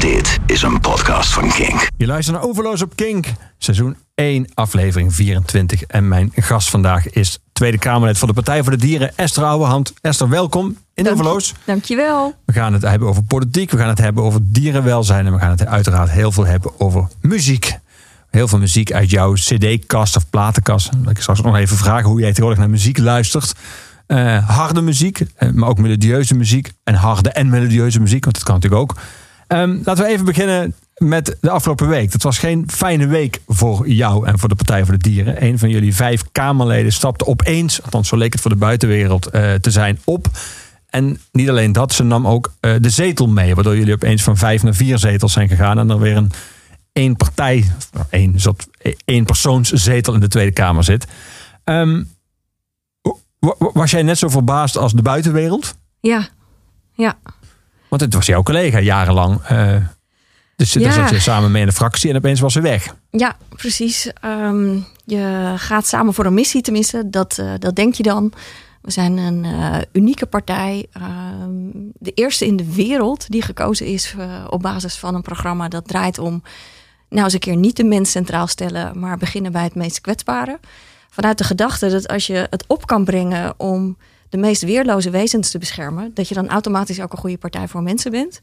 Dit is een podcast van Kink. Je luistert naar Overloos op Kink, seizoen 1, aflevering 24. En mijn gast vandaag is Tweede Kamerlid van de Partij voor de Dieren, Esther Ouwehand. Esther, welkom in Dank- Overloos. Dankjewel. We gaan het hebben over politiek, we gaan het hebben over dierenwelzijn en we gaan het uiteraard heel veel hebben over muziek. Heel veel muziek uit jouw cd-kast of platenkast. Ik zal straks nog even vragen hoe jij tegenwoordig naar muziek luistert. Eh, harde muziek, eh, maar ook melodieuze muziek. En harde en melodieuze muziek, want dat kan natuurlijk ook. Ehm, laten we even beginnen met de afgelopen week. Dat was geen fijne week voor jou en voor de Partij voor de Dieren. Een van jullie vijf Kamerleden stapte opeens, althans zo leek het voor de buitenwereld eh, te zijn, op. En niet alleen dat, ze nam ook eh, de zetel mee. Waardoor jullie opeens van vijf naar vier zetels zijn gegaan. En er weer een één partij, nou, één, soort, één persoonszetel in de Tweede Kamer zit. Ehm, wa- wa- was jij net zo verbaasd als de buitenwereld? Ja, ja. Want het was jouw collega jarenlang. eh, dus daar Ja. zat je samen mee in de fractie en opeens was ze weg. Ja, precies. Ehm, je gaat samen voor een missie, tenminste. Dat, eh, dat denk je dan. We zijn een eh, unieke partij. Ehm, de eerste in de wereld die gekozen is op basis van een programma dat draait om... nou eens een keer niet de mens centraal stellen... maar beginnen bij het meest kwetsbare. Vanuit de gedachte dat als je het op kan brengen... om de meest weerloze wezens te beschermen... dat je dan automatisch ook een goede partij voor mensen bent...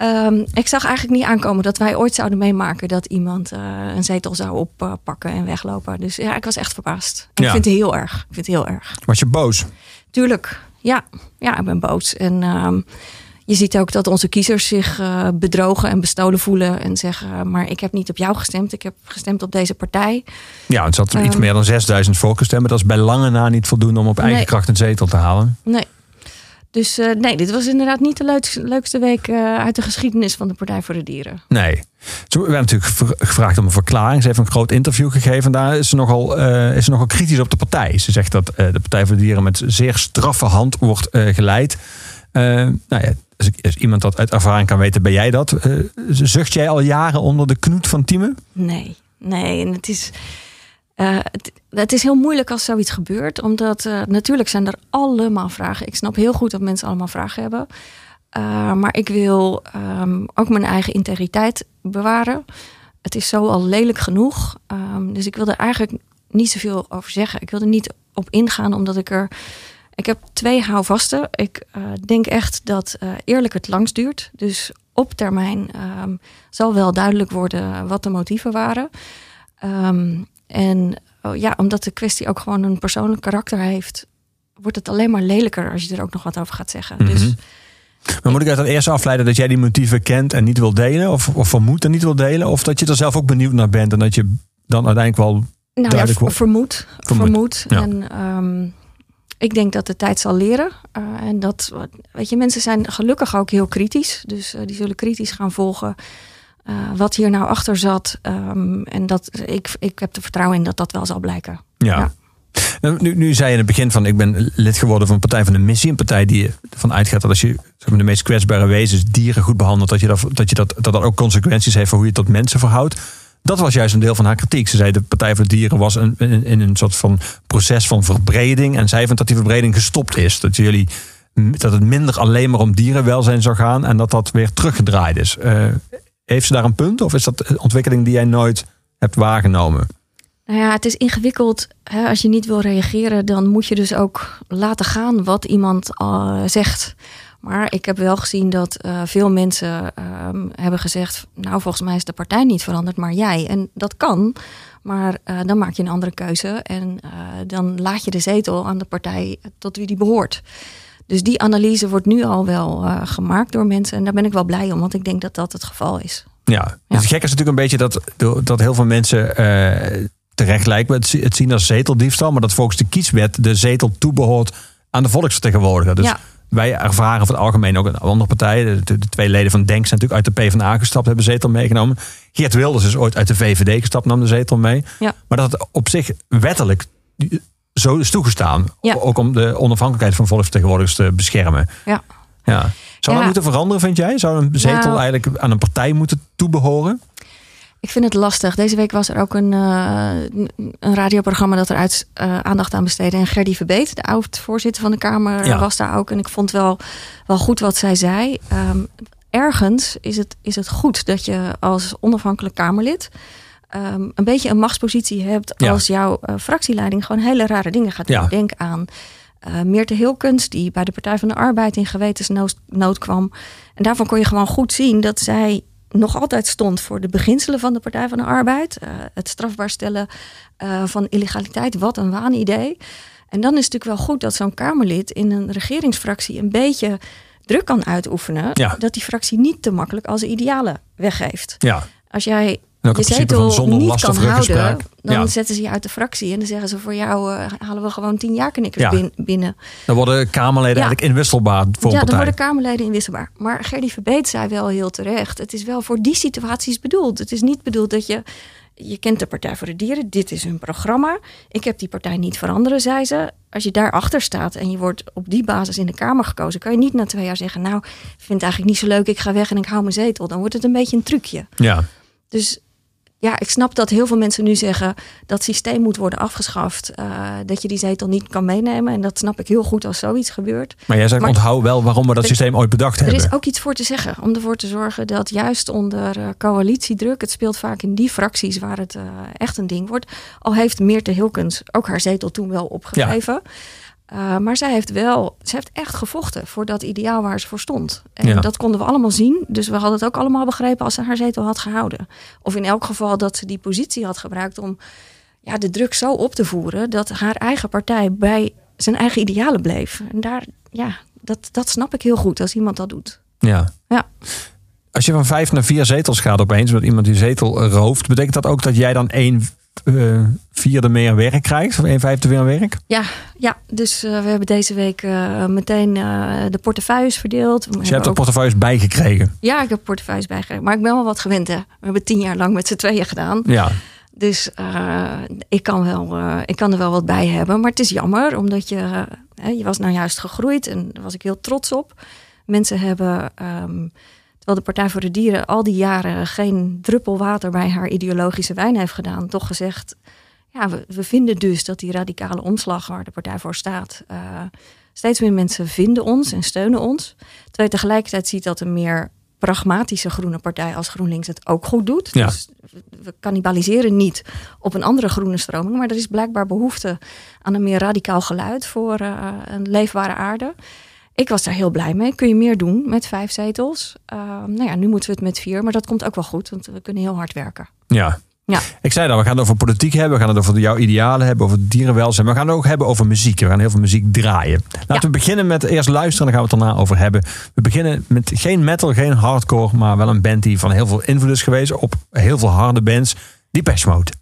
Ehm, ik zag eigenlijk niet aankomen dat wij ooit zouden meemaken dat iemand eh, een zetel zou oppakken en weglopen. Dus ja, ik was echt verbaasd. En Ja. Ik vind het heel erg. Ik vind het heel erg. Was je boos? Tuurlijk, ja, ja ik ben boos. En ehm, je ziet ook dat onze kiezers zich eh, bedrogen en bestolen voelen en zeggen: Maar ik heb niet op jou gestemd, ik heb gestemd op deze partij. Ja, het zat iets Ehm. meer dan 6000 voorkeurstemmen. Dat is bij lange na niet voldoende om op eigen Nee. kracht een zetel te halen. Nee. Dus eh, nee, dit was inderdaad niet de leukste, leukste week eh, uit de geschiedenis van de Partij voor de Dieren. Nee. Ze werd natuurlijk gevraagd om een verklaring. Ze heeft een groot interview gegeven. Daar is ze nogal, eh, is ze nogal kritisch op de partij. Ze zegt dat eh, de Partij voor de Dieren met zeer straffe hand wordt eh, geleid. Eh, nou ja, als, als iemand dat uit ervaring kan weten, ben jij dat. Eh, zucht jij al jaren onder de knoet van Tieme? Nee, nee. En het is, eh, het, is heel moeilijk als zoiets gebeurt. Omdat eh, natuurlijk zijn er allemaal vragen. Ik snap heel goed dat mensen allemaal vragen hebben. Maar ik wil ehm, ook mijn eigen integriteit bewaren. Het is zo al lelijk genoeg. Ehm, dus ik wil er eigenlijk niet zoveel over zeggen. Ik wil er niet op ingaan, omdat ik er. Ik heb twee houvasten. Ik eh, denk echt dat eh, eerlijk het langst duurt. Dus op termijn ehm, zal wel duidelijk worden wat de motieven waren. Ehm, en oh, ja, omdat de kwestie ook gewoon een persoonlijk karakter heeft, wordt het alleen maar lelijker als je er ook nog wat over gaat zeggen. Dus Mhm. Maar moet ik uit dat eerste afleiden dat jij die motieven kent en niet wil delen? Of, of vermoedt en niet wil delen? Of dat je er zelf ook benieuwd naar bent en dat je dan uiteindelijk wel nou ja, duidelijk wordt. vermoed. Vermoed, Vermoed. ja. En ehm, ik denk dat de tijd zal leren. Eh, en dat, weet je, mensen zijn gelukkig ook heel kritisch. Dus eh, die zullen kritisch gaan volgen eh, wat hier nou achter zat. Ehm, en dat, ik, ik heb er vertrouwen in dat dat wel zal blijken. Ja. Ja. Nu, nu zei je in het begin van ik ben lid geworden van een partij van de missie. Een partij die ervan uitgaat dat als je zeg maar, de meest kwetsbare wezens, dieren goed behandelt, dat je dat, dat, je dat, dat dat ook consequenties heeft voor hoe je tot mensen verhoudt. Dat was juist een deel van haar kritiek. Ze zei de Partij voor de Dieren was een, in, een soort van proces van verbreding. En zij vindt dat die verbreding gestopt is. Dat, jullie, dat het minder alleen maar om dierenwelzijn zou gaan en dat dat weer teruggedraaid is. Eh, heeft ze daar een punt? Of is dat een ontwikkeling die jij nooit hebt waargenomen? Nou ja, het is ingewikkeld. Hè? Als je niet wil reageren, dan moet je dus ook laten gaan wat iemand eh, zegt. Maar ik heb wel gezien dat eh, veel mensen ehm, hebben gezegd: Nou, volgens mij is de partij niet veranderd, maar jij. En dat kan. Maar eh, dan maak je een andere keuze. En eh, dan laat je de zetel aan de partij tot wie die behoort. Dus die analyse wordt nu al wel gemaakt door mensen. En daar ben ik wel blij om, want ik denk dat dat het geval is. Ja, het gek is natuurlijk een beetje dat, dat heel veel mensen terecht lijken het, het zien als zeteldiefstal, maar dat volgens de kieswet de zetel toebehoort aan de volksvertegenwoordiger. Dus Ja. Wij ervaren van het algemeen ook een andere partij. De, de- de twee leden van Denk zijn natuurlijk uit de PvdA gestapt, hebben zetel meegenomen. Geert Wilders is ooit uit de VVD gestapt, nam de zetel mee. Ja. Maar dat het op zich wettelijk zo is toegestaan. Ja. Ook om de onafhankelijkheid van volksvertegenwoordigers te beschermen. Ja. Ja. Zou dat moeten veranderen, vind jij? Zou een zetel Nou. eigenlijk aan een partij moeten toebehoren? Ik vind het lastig. Deze week was er ook een, eh, een radioprogramma dat er uit, eh, aandacht aan besteedde. En Gerdy Verbeet, de oud-voorzitter van de Kamer, Ja. was daar ook. En ik vond wel, wel goed wat zij zei. Ehm, ergens is het, is het goed dat je als onafhankelijk Kamerlid ehm, een beetje een machtspositie hebt Ja. als jouw eh, fractieleiding gewoon hele rare dingen gaat doen. Ja. Denk aan eh Meerte Hilkens, die bij de Partij van de Arbeid in gewetensnood nood kwam. En daarvan kon je gewoon goed zien dat zij nog altijd stond voor de beginselen van de Partij van de Arbeid. Eh, het strafbaar stellen eh, van illegaliteit, wat een waanidee. En dan is het natuurlijk wel goed dat zo'n Kamerlid in een regeringsfractie een beetje druk kan uitoefenen. Ja. Dat die fractie niet te makkelijk als idealen weggeeft. Ja. Als jij En ook je van zetel zonder niet last kan of houden, ruggespraak. dan Ja. zetten ze je uit de fractie. En dan zeggen ze voor jou eh, halen we gewoon tien ja-knikkers Ja. bin- binnen. Dan worden Kamerleden Ja. eigenlijk inwisselbaar voor ja, dan worden Kamerleden inwisselbaar. Maar Gerdy Verbeet zei wel heel terecht. Het is wel voor die situaties bedoeld. Het is niet bedoeld dat je... Je kent de Partij voor de Dieren. Dit is hun programma. Ik heb die partij niet veranderen, zei ze. Als je daarachter staat en je wordt op die basis in de Kamer gekozen... kan je niet na twee jaar zeggen... nou, ik vind het eigenlijk niet zo leuk. Ik ga weg en ik hou mijn zetel. Dan wordt het een beetje een trucje. Ja. Dus ja, ik snap dat heel veel mensen nu zeggen dat systeem moet worden afgeschaft. eh, dat je die zetel niet kan meenemen. En dat snap ik heel goed als zoiets gebeurt. Maar jij zegt onthoud wel waarom we dat Er- systeem ooit bedacht Er hebben. is ook iets voor te zeggen. Om ervoor te zorgen dat juist onder eh, coalitiedruk. Het speelt vaak in die fracties waar het eh, echt een ding wordt. Al heeft Meerte Hilkens ook haar zetel toen wel opgegeven. Eh, maar zij heeft wel, ze heeft echt gevochten voor dat ideaal waar ze voor stond. En Ja. dat konden we allemaal zien. Dus we hadden het ook allemaal begrepen als ze haar zetel had gehouden. Of in elk geval dat ze die positie had gebruikt om ja, de druk zo op te voeren dat haar eigen partij bij zijn eigen idealen bleef. En daar, ja, dat, dat snap ik heel goed als iemand dat doet. Ja. Ja. Als je van vijf naar vier zetels gaat opeens, omdat iemand die zetel rooft, betekent dat ook dat jij dan één vierde meer werk krijgt? Of één vijfde meer werk? Ja, ja dus eh, we hebben deze week eh, meteen eh, de portefeuilles verdeeld. We Dus je hebt er ook- portefeuilles bijgekregen. Ja, ik heb portefeuilles bijgekregen. Maar ik ben wel wat gewend. Hè. We hebben tien jaar lang met z'n tweeën gedaan. Ja. Dus ik, kan wel, ik kan er wel wat bij hebben. Maar het is jammer, omdat je, je was nou juist gegroeid. En daar was ik heel trots op. Mensen hebben, ehm, terwijl de Partij voor de Dieren al die jaren geen druppel water bij haar ideologische wijn heeft gedaan, toch gezegd: ja, we, we vinden dus dat die radicale omslag waar de partij voor staat, eh, steeds meer mensen vinden ons en steunen ons. Terwijl je tegelijkertijd ziet dat een meer pragmatische groene partij als GroenLinks het ook goed doet. Ja. Dus we cannibaliseren niet op een andere groene stroming, maar er is blijkbaar behoefte aan een meer radicaal geluid voor eh, een leefbare aarde. Ik was daar heel blij mee. Kun je meer doen met vijf zetels? Uh, nou ja, nu moeten we het met vier, maar dat komt ook wel goed, want we kunnen heel hard werken. Ja. Ja. Ik zei dat, we gaan het over politiek hebben, we gaan het over jouw idealen hebben, over dierenwelzijn. Maar we gaan het ook hebben over muziek. We gaan heel veel muziek draaien. Laten Ja. we beginnen met eerst luisteren, dan gaan we het daarna over hebben. We beginnen met geen metal, geen hardcore, maar wel een band die van heel veel invloed is geweest op heel veel harde bands. Die Mode.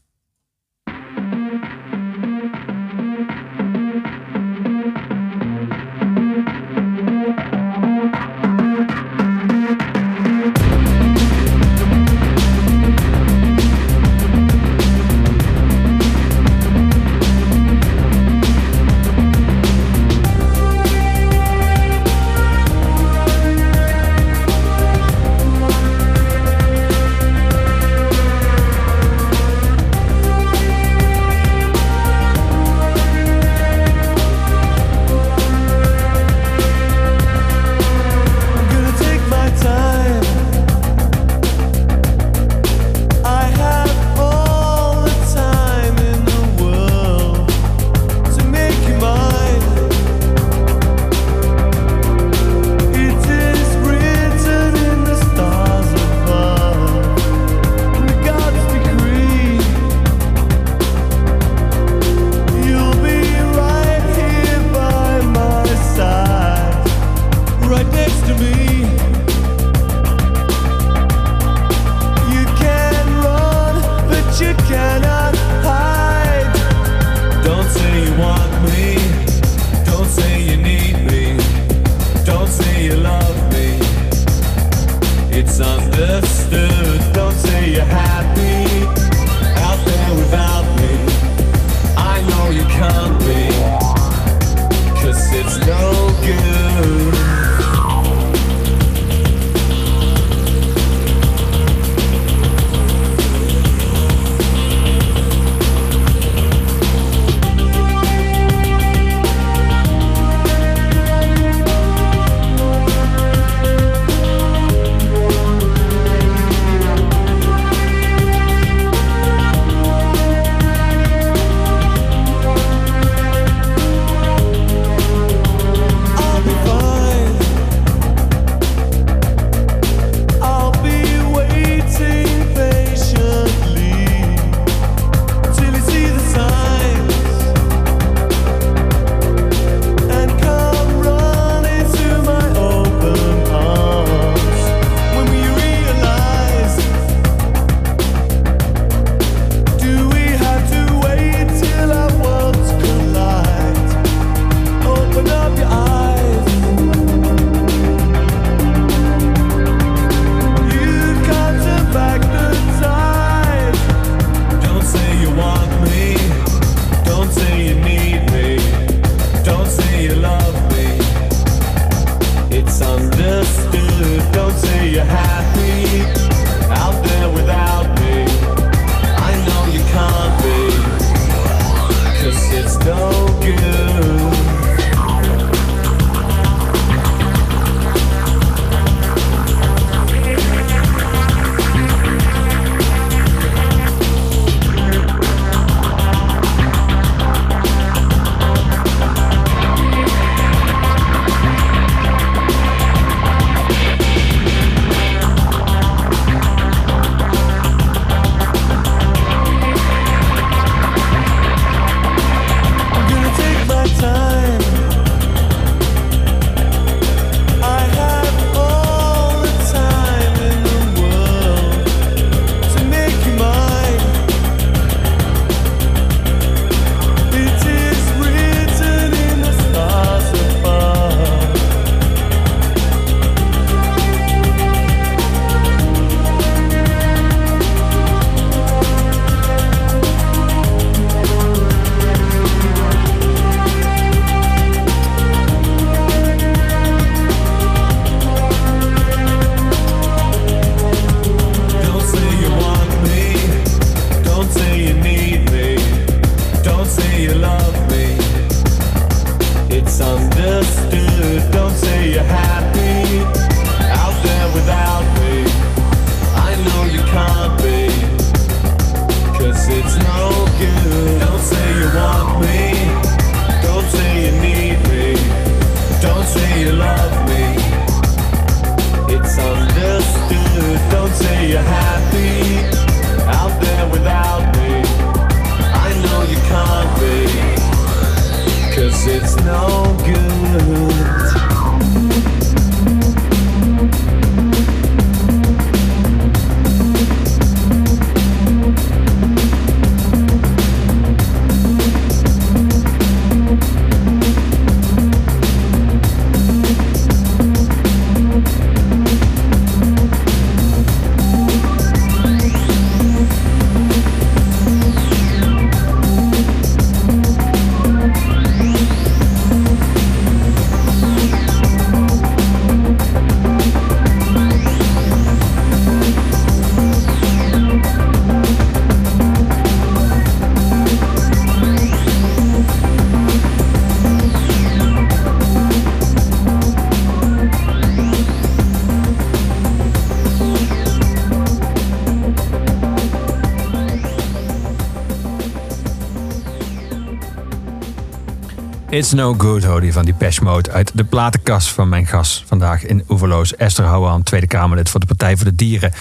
It's No Good hoor die van die Mode uit de platenkast van mijn gast vandaag in Oeverloos. Esther Houwaan, Tweede Kamerlid voor de Partij voor de Dieren.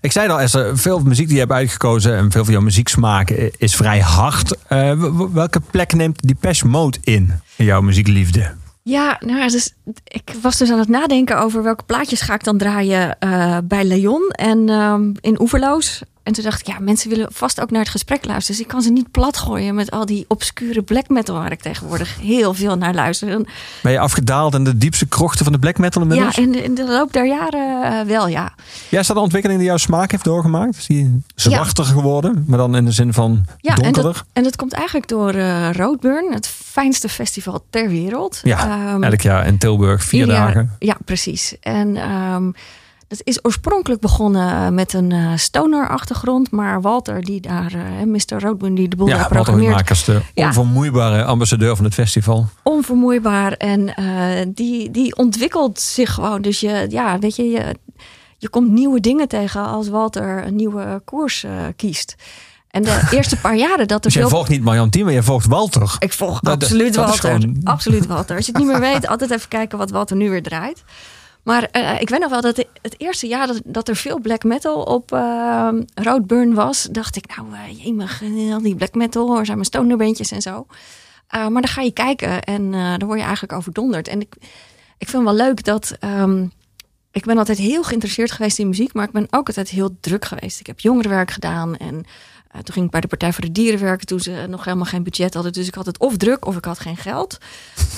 Ik zei al Esther, veel muziek die je hebt uitgekozen en veel van jouw muzieksmaak is vrij hard. Uh, welke plek neemt die Mode in, in jouw muziekliefde? Ja, nou, dus ik was dus aan het nadenken over welke plaatjes ga ik dan draaien uh, bij Leon en um, in Oeverloos. En toen dacht ik, ja, mensen willen vast ook naar het gesprek luisteren. Dus ik kan ze niet plat gooien met al die obscure black metal waar ik tegenwoordig heel veel naar luister. Ben je afgedaald in de diepste krochten van de black metal inmiddels? Ja, in de, in de loop der jaren uh, wel, ja. Ja, is dat een ontwikkeling die jouw smaak heeft doorgemaakt? Is die zwarter ja. geworden, maar dan in de zin van ja, donkerder? En dat, en dat komt eigenlijk door uh, Roadburn, het fijnste festival ter wereld. Ja, um, elk jaar in Tilburg, vier dagen. Ja, precies. En... Um, het is oorspronkelijk begonnen met een uh, stoner-achtergrond. Maar Walter, die daar, uh, Mr. Roadburn, die de boel ja, daar programmeert. Walter de ja. onvermoeibare ambassadeur van het festival. Onvermoeibaar. En uh, die, die ontwikkelt zich gewoon. Dus je, ja, weet je, je, je komt nieuwe dingen tegen als Walter een nieuwe koers kiest. En de eerste paar jaren dat er dus veel... jij volgt niet Marjan Thieme, je volgt Walter. Ik volg dat, absoluut dat Walter. Gewoon... Absoluut Walter. Als je het niet meer weet, altijd even kijken wat Walter nu weer draait. Maar uh, ik weet nog wel dat het eerste jaar dat, dat er veel black metal op uh, Roadburn was, dacht ik, nou, uh, jemig, al die black metal, er zijn mijn stonerbandjes en zo. maar dan ga je kijken en dan word je eigenlijk overdonderd. En ik, ik vind wel leuk dat. Um, ik ben altijd heel geïnteresseerd geweest in muziek, maar ik ben ook altijd heel druk geweest. Ik heb jongerenwerk gedaan en toen ging ik bij de Partij voor de Dieren werken toen ze nog helemaal geen budget hadden. Dus ik had het of druk of ik had geen geld.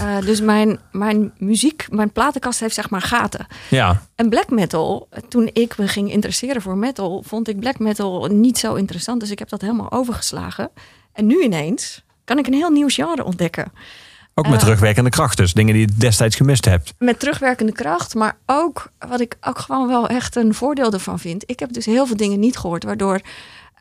Uh, dus mijn, mijn muziek, mijn platenkast heeft zeg maar gaten. Ja. En black metal, toen ik me ging interesseren voor metal, vond ik black metal niet zo interessant. Dus ik heb dat helemaal overgeslagen. En nu ineens kan ik een heel nieuw genre ontdekken. Ook met uh, terugwerkende kracht dus. Dingen die je destijds gemist hebt. Met terugwerkende kracht. Maar ook, wat ik ook gewoon wel echt een voordeel ervan vind. Ik heb dus heel veel dingen niet gehoord. Waardoor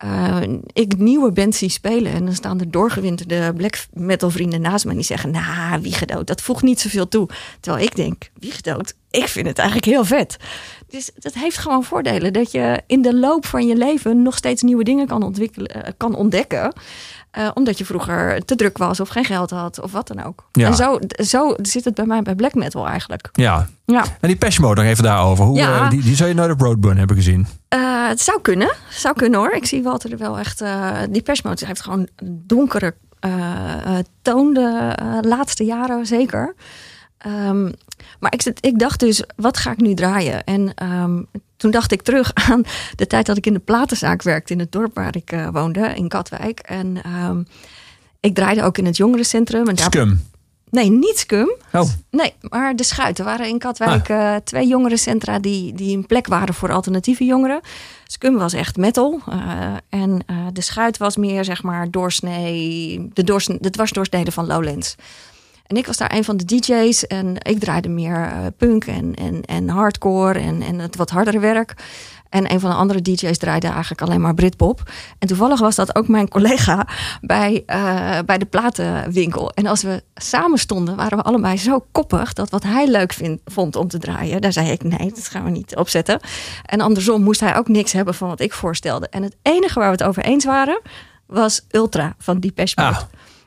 uh, ik nieuwe bands zie spelen. En dan staan er doorgewinterde black metal vrienden naast me. En die zeggen, nou, Wiegedood, dat voegt niet zoveel toe. Terwijl ik denk, Wiegedood, ik vind het eigenlijk heel vet. Dus dat heeft gewoon voordelen. Dat je in de loop van je leven nog steeds nieuwe dingen kan, ontwikkelen, kan ontdekken. Uh, omdat je vroeger te druk was of geen geld had of wat dan ook. Ja. En zo, zo zit het bij mij bij black metal eigenlijk. Ja. ja. En die Pesh Mode, nog even daarover. Hoe, Ja. uh, die, die zou je nooit op Roadburn hebben gezien? Uh, het zou kunnen. Het zou kunnen hoor. Ik zie Walter er wel echt... Uh, die persmode heeft gewoon donkere uh, toon de laatste jaren zeker. Um, maar ik, ik dacht dus, wat ga ik nu draaien? En um, toen dacht ik terug aan de tijd dat ik in de platenzaak werkte... in het dorp waar ik woonde, in Katwijk. En um, ik draaide ook in het jongerencentrum. En daar... Nee, niet Scum. Oh. Nee, maar de Schuiten waren in Katwijk ah. uh, twee jongerencentra die, die een plek waren voor alternatieve jongeren. Scum was echt metal. Uh, en uh, de Schuit was meer, zeg maar, doorsnee, de, doorsnee, de dwarsdoorsnede van Lowlands. En ik was daar een van de DJ's en ik draaide meer punk en, en, en hardcore en, en het wat hardere werk. En een van de andere DJ's draaide eigenlijk alleen maar Britpop. En toevallig was dat ook mijn collega bij, uh, bij de platenwinkel. En als we samen stonden, waren we allebei zo koppig dat wat hij leuk vond om te draaien, daar zei ik nee, dat gaan we niet opzetten. En andersom moest hij ook niks hebben van wat ik voorstelde. En het enige waar we het over eens waren, was Ultra van Depeche Mode. Ah.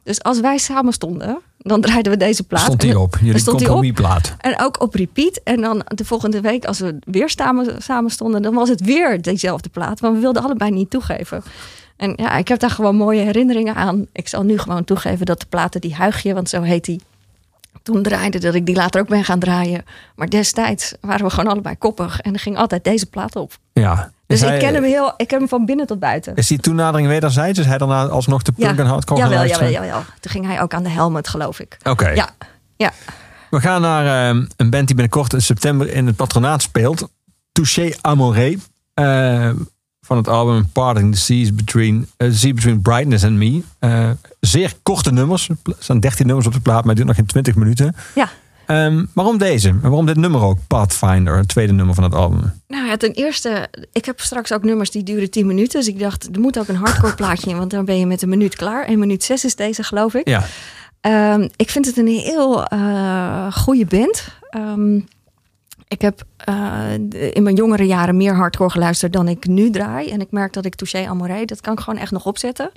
Dus als wij samen stonden, dan draaiden we deze plaat. Stond die op, jullie stond die compromisplaat. En ook op repeat. En dan de volgende week, als we weer samen, samen stonden, dan was het weer dezelfde plaat. Want we wilden allebei niet toegeven. En ja, ik heb daar gewoon mooie herinneringen aan. Ik zal nu gewoon toegeven dat de platen die Huigje, want zo heet die, toen draaide, dat ik die later ook ben gaan draaien. Maar destijds waren we gewoon allebei koppig. En er ging altijd deze plaat op. Ja. Dus ik ken hem heel, ik ken hem van binnen tot buiten. Is die toenadering wederzijds? Is hij daarna alsnog de punk en hardcore jawel, jawel, jawel. Toen ging hij ook aan de helmet, geloof ik. Oké. Ja, ja. We gaan naar eh, een band die binnenkort in september in het patronaat speelt. Touché Amoré. eh, van het album Parting the Seas Between, eh, Sea Between Brightness and Me. Eh, zeer korte nummers. Er staan 13 nummers op de plaat, maar het duurt nog geen 20 minuten. ja. Ehm, waarom deze? En waarom dit nummer ook? Pathfinder, het tweede nummer van het album. Nou ja, ten eerste, ik heb straks ook nummers die duren 10 minuten. Dus ik dacht, er moet ook een hardcore plaatje in, want dan ben je met een minuut klaar. 1 minuut 6 is deze, geloof ik. Ja, Ehm, ik vind het een heel eh goede band. Ehm, ik heb eh, in mijn jongere jaren meer hardcore geluisterd dan ik nu draai. En ik merk dat ik Touché Amoré, dat kan ik gewoon echt nog opzetten.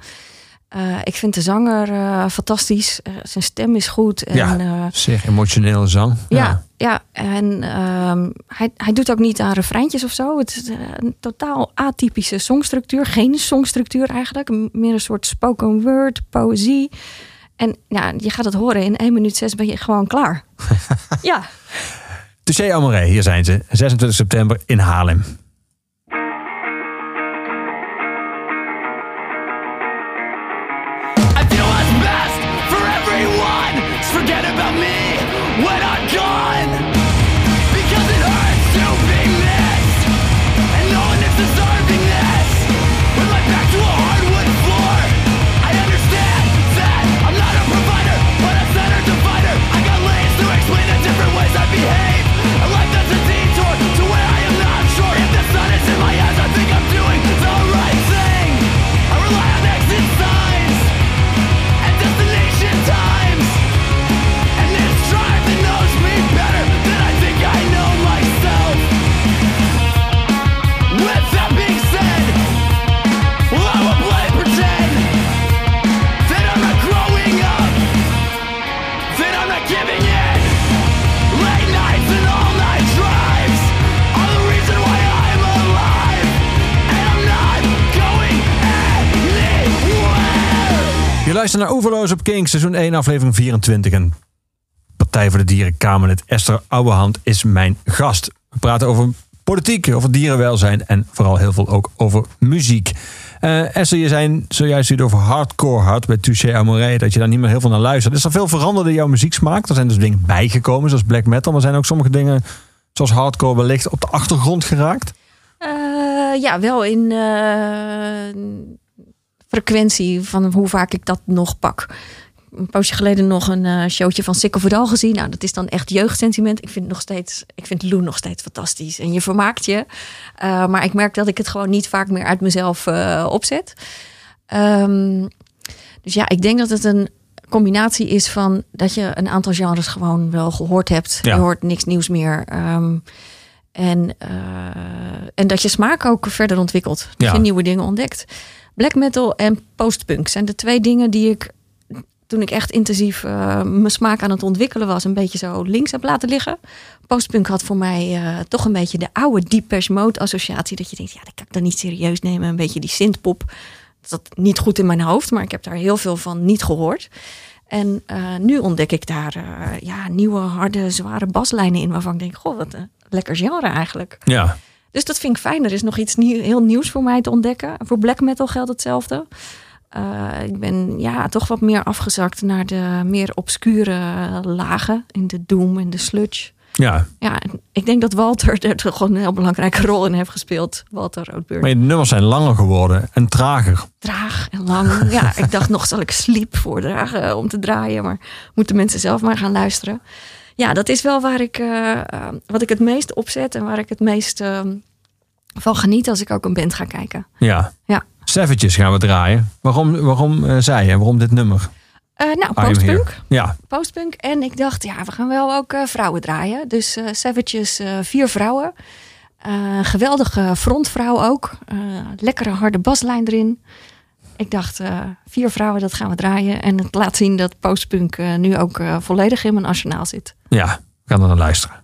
Eh, ik vind de zanger eh, fantastisch. Eh, zijn stem is goed. En, Ja. Zeer emotionele zang. ja, ja, en ehm, hij, hij doet ook niet aan refreintjes of zo. Het is een totaal atypische songstructuur. Geen songstructuur eigenlijk. Meer een soort spoken word, poëzie. En ja, je gaat het horen. In 1 minuut 6 ben je gewoon klaar. ja, Touché Amoré, hier zijn ze. 26 september in Haarlem. Luistert naar Oeverloos op King, seizoen 1, aflevering 24. En Partij voor de Dieren Kamerlid Esther Ouwehand is mijn gast. We praten over politiek, over dierenwelzijn en vooral heel veel ook over muziek. Eh, Esther, je zei zojuist iets over hardcore hard bij Touché Amoré, dat je daar niet meer heel veel naar luistert. Is er veel veranderd in jouw muzieksmaak? Er zijn dus dingen bijgekomen, zoals black metal, maar zijn ook sommige dingen, zoals hardcore, wellicht op de achtergrond geraakt? Eh, ja, wel in eh, frequentie van hoe vaak ik dat nog pak. Een poosje geleden nog een eh, showtje van Sikkel Verdal gezien. Nou, dat is dan echt jeugdsentiment. Ik vind nog steeds, ik vind Lou nog steeds fantastisch. En je vermaakt je. Eh, maar ik merk dat ik het gewoon niet vaak meer uit mezelf eh, opzet. Ehm, dus ja, ik denk dat het een combinatie is van dat je een aantal genres gewoon wel gehoord hebt. Ja. Je hoort niks nieuws meer. Ehm, en, en dat je smaak ook verder ontwikkelt. Dat Ja. je nieuwe dingen ontdekt. Black metal en postpunk zijn de twee dingen die ik toen ik echt intensief eh, mijn smaak aan het ontwikkelen was, een beetje zo links heb laten liggen. Postpunk had voor mij eh, toch een beetje de oude Depeche Mode associatie. Dat je denkt, ja, dat kan ik dan niet serieus nemen. Een beetje die synthpop. Dat zat niet goed in mijn hoofd, maar ik heb daar heel veel van niet gehoord. En eh, nu ontdek ik daar ja, nieuwe, harde, zware baslijnen in. Waarvan ik denk, goh, wat een lekker genre eigenlijk. Ja. Dus dat vind ik fijn. Er is nog iets nieuw, heel nieuws voor mij te ontdekken. Voor black metal geldt hetzelfde. Eh, ik ben ja, toch wat meer afgezakt naar de meer obscure lagen. In de doom en de sludge. Ja, Ja, ik denk dat Walter er toch gewoon een heel belangrijke rol in heeft gespeeld. Walter Roodburn. maar je nummers zijn langer geworden en trager. Traag en lang. Ja, ik dacht nog, zal ik sleep voordragen om te draaien? Maar moeten mensen zelf maar gaan luisteren. Ja, dat is wel waar ik, eh, eh, wat ik het meest opzet en waar ik het meest eh, van geniet als ik ook een band ga kijken. Ja. Ja. Savages gaan we draaien. Waarom, waarom eh, zij en waarom dit nummer? Eh, nou, postpunk. Ja, Postpunk. En ik dacht, ja, we gaan wel ook vrouwen draaien. Dus Savages, vier vrouwen. Geweldige frontvrouw ook. Lekkere harde baslijn erin. Ik dacht, vier vrouwen, dat gaan we draaien. En het laat zien dat postpunk nu ook volledig in mijn arsenaal zit. Ja. We gaan er naar luisteren.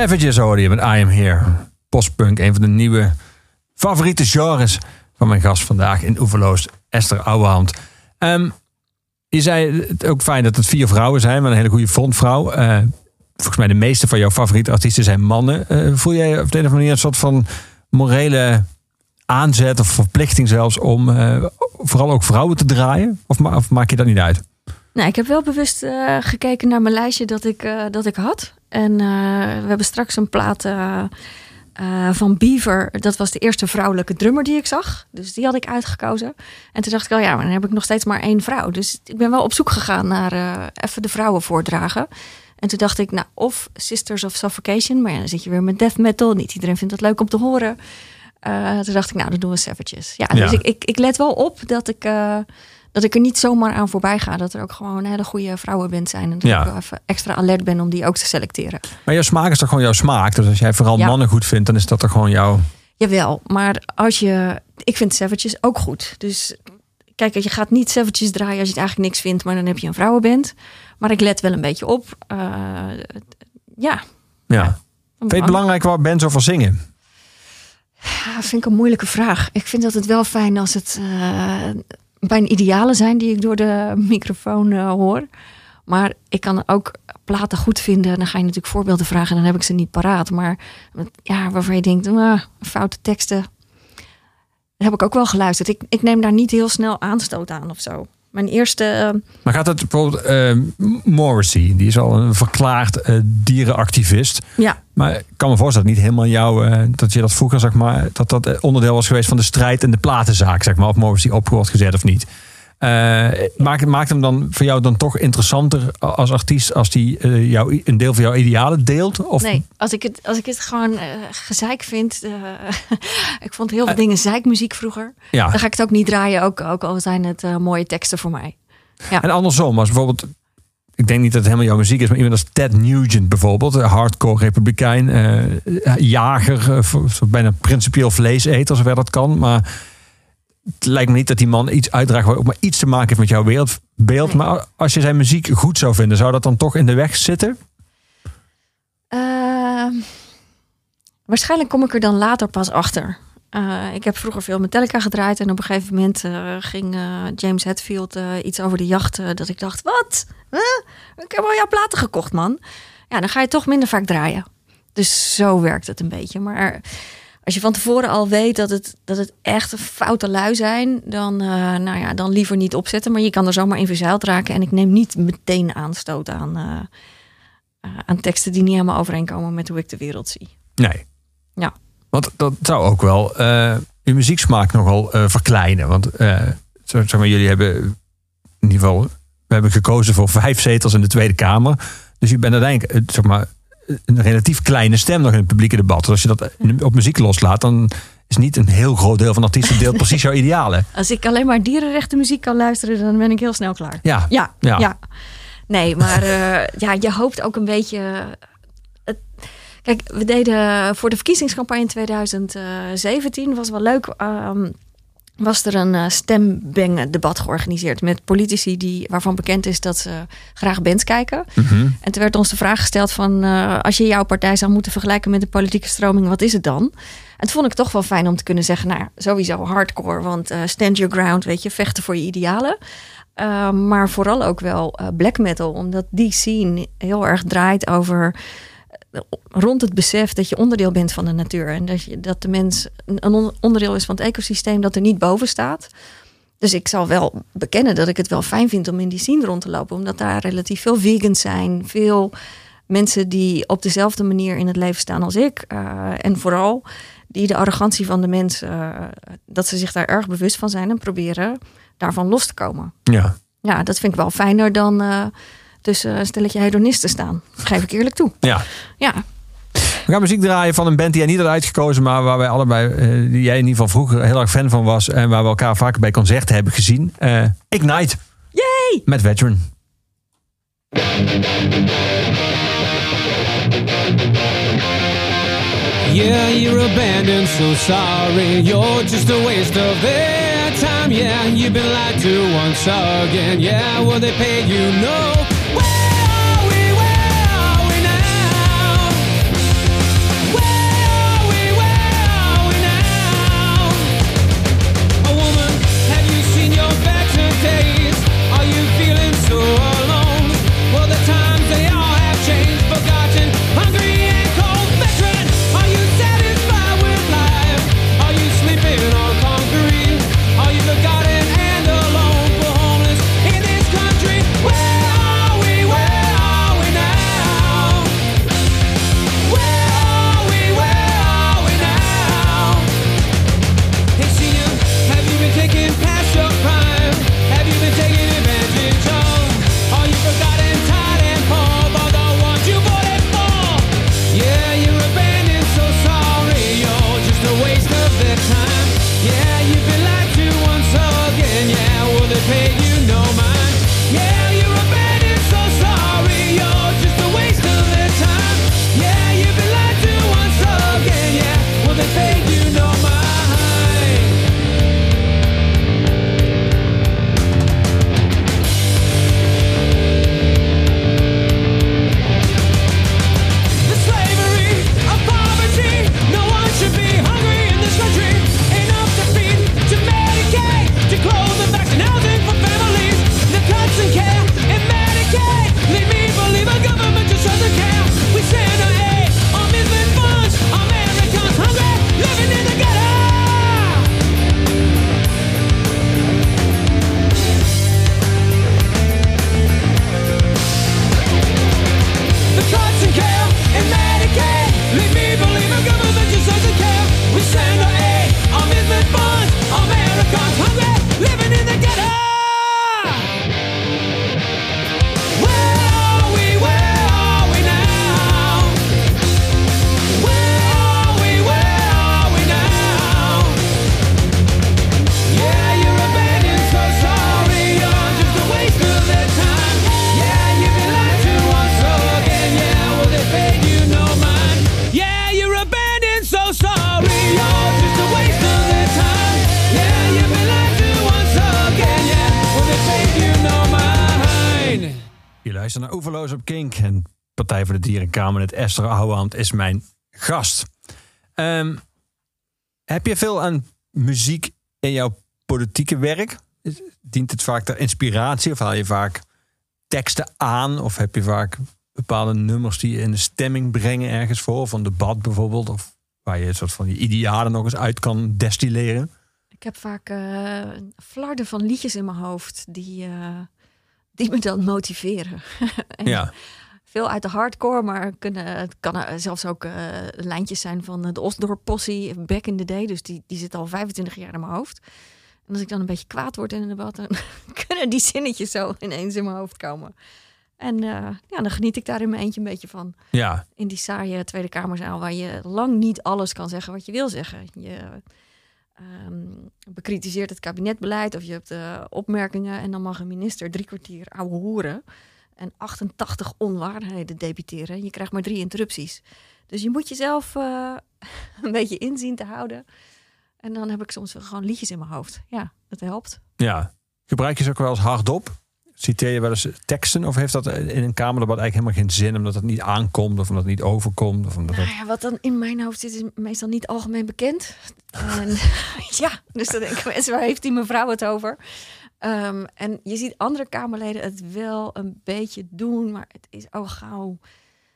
Savages hoorde je met I Am Here. Postpunk, een van de nieuwe favoriete genres van mijn gast vandaag in Oeverloos, Esther Ouwehand. Ehm, je zei het ook fijn dat het vier vrouwen zijn, maar een hele goede frontvrouw. Eh, volgens mij de meeste van jouw favoriete artiesten zijn mannen. Eh, voel jij op de een of andere manier een soort van morele aanzet of verplichting zelfs om eh, vooral ook vrouwen te draaien? Of, ma- of maak je dat niet uit? Nou, ik heb wel bewust gekeken naar mijn lijstje dat ik, dat ik had. En eh, we hebben straks een plaat eh, eh, van Beaver. Dat was de eerste vrouwelijke drummer die ik zag. Dus die had ik uitgekozen. En toen dacht ik, oh ja, maar dan heb ik nog steeds maar één vrouw. Dus ik ben wel op zoek gegaan naar even de vrouwen voordragen. En toen dacht ik, nou, of Sisters of Suffocation. Maar ja, dan zit je weer met death metal. Niet iedereen vindt dat leuk om te horen. Toen dacht ik, nou, dan doen we Savages. Ja, Ja. dus ik, ik, ik let wel op dat ik, dat ik er niet zomaar aan voorbij ga. Dat er ook gewoon hele goede vrouwenband zijn. En dat Ja. ik wel even extra alert ben om die ook te selecteren. Maar jouw smaak is toch gewoon jouw smaak? Dus als jij vooral Ja. mannen goed vindt, dan is dat toch gewoon jouw... Jawel, maar als je... Ik vind Savages ook goed. Dus kijk, je gaat niet Savages draaien als je het eigenlijk niks vindt. Maar dan heb je een vrouwenband. Maar ik let wel een beetje op. Eh, ja. Ja. Vind je het belangrijk waar bands over zingen? Ja, vind ik een moeilijke vraag. Ik vind dat het wel fijn als het eh, bij een idealen zijn die ik door de microfoon eh, hoor. Maar ik kan ook platen goed vinden. Dan ga je natuurlijk voorbeelden vragen en dan heb ik ze niet paraat. Maar ja, waarvan je denkt, ah, foute teksten. Dat heb ik ook wel geluisterd. Ik, ik neem daar niet heel snel aanstoot aan of zo. Mijn eerste. eh, Maar gaat het bijvoorbeeld... eh, Morrissey, die is al een verklaard eh, dierenactivist. ja, Maar ik kan me voorstellen dat niet helemaal jou... dat je dat vroeger, zeg maar... dat dat onderdeel was geweest van de strijd en de platenzaak, zeg maar. Of Morrissey op wordt gezet of niet. Eh, maakt, maakt hem dan voor jou dan toch interessanter als artiest... als die eh, jou, een deel van jouw idealen deelt? Of, nee. Als ik het, als ik het gewoon eh, gezeik vind. ik vond heel veel dingen zeikmuziek vroeger. Ja. Dan ga ik het ook niet draaien, ook, ook al zijn het mooie teksten voor mij. En andersom, als bijvoorbeeld... Ik denk niet dat het helemaal jouw muziek is, maar iemand als Ted Nugent bijvoorbeeld, hardcore republikein, eh, jager, eh, bijna principieel vleeseter, zover dat kan. Maar het lijkt me niet dat die man iets uitdraagt wat ook maar iets te maken heeft met jouw wereldbeeld. Maar als je zijn muziek goed zou vinden, zou dat dan toch in de weg zitten? Ehm, waarschijnlijk kom ik er dan later pas achter. Eh, ik heb vroeger veel Metallica gedraaid en op een gegeven moment eh, ging eh, James Hetfield iets over de jacht. eh, dat ik dacht, wat? Huh? Ik heb al jouw platen gekocht, man. Ja, dan ga je toch minder vaak draaien. Dus zo werkt het een beetje. Maar als je van tevoren al weet dat het, dat het echt foute lui zijn, dan, eh, nou ja, dan liever niet opzetten. Maar je kan er zomaar in verzeild raken. En ik neem niet meteen aanstoot aan, eh, eh, aan teksten die niet helemaal overeenkomen met hoe ik de wereld zie. Nee. Ja. Want dat zou ook wel uw muzieksmaak nogal verkleinen. Want zeg maar, jullie hebben in ieder geval, we hebben gekozen voor vijf zetels in de Tweede Kamer. Dus je bent uiteindelijk zeg maar, een relatief kleine stem nog in het publieke debat. Dus als je dat op muziek loslaat, dan is niet een heel groot deel van artiesten deelt precies jouw idealen. Als ik alleen maar dierenrechten muziek kan luisteren, dan ben ik heel snel klaar. Ja, Ja, Ja. ja. Nee, maar eh, ja, je hoopt ook een beetje. het- Kijk, we deden voor de verkiezingscampagne in 2017 was wel leuk. ehm, was er een uh, stembengen debat georganiseerd met politici die, waarvan bekend is dat ze graag bands kijken. Mhm. En toen werd ons de vraag gesteld van eh, als je jouw partij zou moeten vergelijken met de politieke stroming, wat is het dan? En toen vond ik toch wel fijn om te kunnen zeggen, nou sowieso hardcore, want eh, stand your ground, weet je, vechten voor je idealen. Maar vooral ook wel black metal, omdat die scene heel erg draait over rond het besef dat je onderdeel bent van de natuur en dat, je, dat de mens een onderdeel is van het ecosysteem dat er niet boven staat. Dus ik zal wel bekennen dat ik het wel fijn vind om in die scene rond te lopen, omdat daar relatief veel vegans zijn, veel mensen die op dezelfde manier in het leven staan als ik. Uh, en vooral die de arrogantie van de mens, uh, dat ze zich daar erg bewust van zijn en proberen daarvan los te komen. Ja. Ja, dat vind ik wel fijner dan uh, tussen een stelletje hedonisten staan. Geef ik eerlijk toe. Ja. Ja. We gaan muziek draaien van een band die jij niet had uitgekozen, maar waar wij allebei, uh, die jij in ieder geval vroeger heel erg fan van was en waar we elkaar vaker bij concerten hebben gezien. Uh, Ignite. Yay! Met Veteran. Yeah, you're abandoned, so sorry. You're just a waste of their time. Yeah, you've been lied to once again. Yeah, will they pay you? No. Kink. En Partij voor de Dierenkamer. Esther Ouwehand is mijn gast. Ehm, heb je veel aan muziek in jouw politieke werk? Dient het vaak ter inspiratie? Of haal je vaak teksten aan? Of heb je vaak bepaalde nummers die je in de stemming brengen ergens voor? Van debat bijvoorbeeld? Of waar je een soort van je idealen nog eens uit kan destilleren? Ik heb vaak eh flarden van liedjes in mijn hoofd die, eh, die me dan motiveren. en Ja, Veel uit de hardcore, maar kunnen, het kan eh, zelfs ook eh, lijntjes zijn van eh, de Osdorp Possie, back in the day. Dus die, die zit al 25 jaar in mijn hoofd. En als ik dan een beetje kwaad word in een debat, dan kunnen die zinnetjes zo ineens in mijn hoofd komen. En ja, dan geniet ik daar in mijn eentje een beetje van. ja, In die saaie Tweede Kamerzaal, waar je lang niet alles kan zeggen wat je wil zeggen. Je ehm, bekritiseert het kabinetbeleid of je hebt eh, opmerkingen en dan mag een minister drie kwartier ouwe hoeren en 88 onwaarheden debiteren. Je krijgt maar drie interrupties. Dus je moet jezelf eh, een beetje inzien te houden. En dan heb ik soms gewoon liedjes in mijn hoofd. Ja, dat helpt. ja. Gebruik je ze ook wel eens hardop? Citeer je wel eens teksten? Of heeft dat in een kamerdebat eigenlijk helemaal geen zin... omdat het niet aankomt of omdat het niet overkomt? Of omdat. Nou ja, wat dan in mijn hoofd zit, is meestal niet algemeen bekend. En, ja, dus dan denken mensen, waar heeft die mevrouw het over? Ehm, en je ziet andere Kamerleden het wel een beetje doen, maar het is al gauw,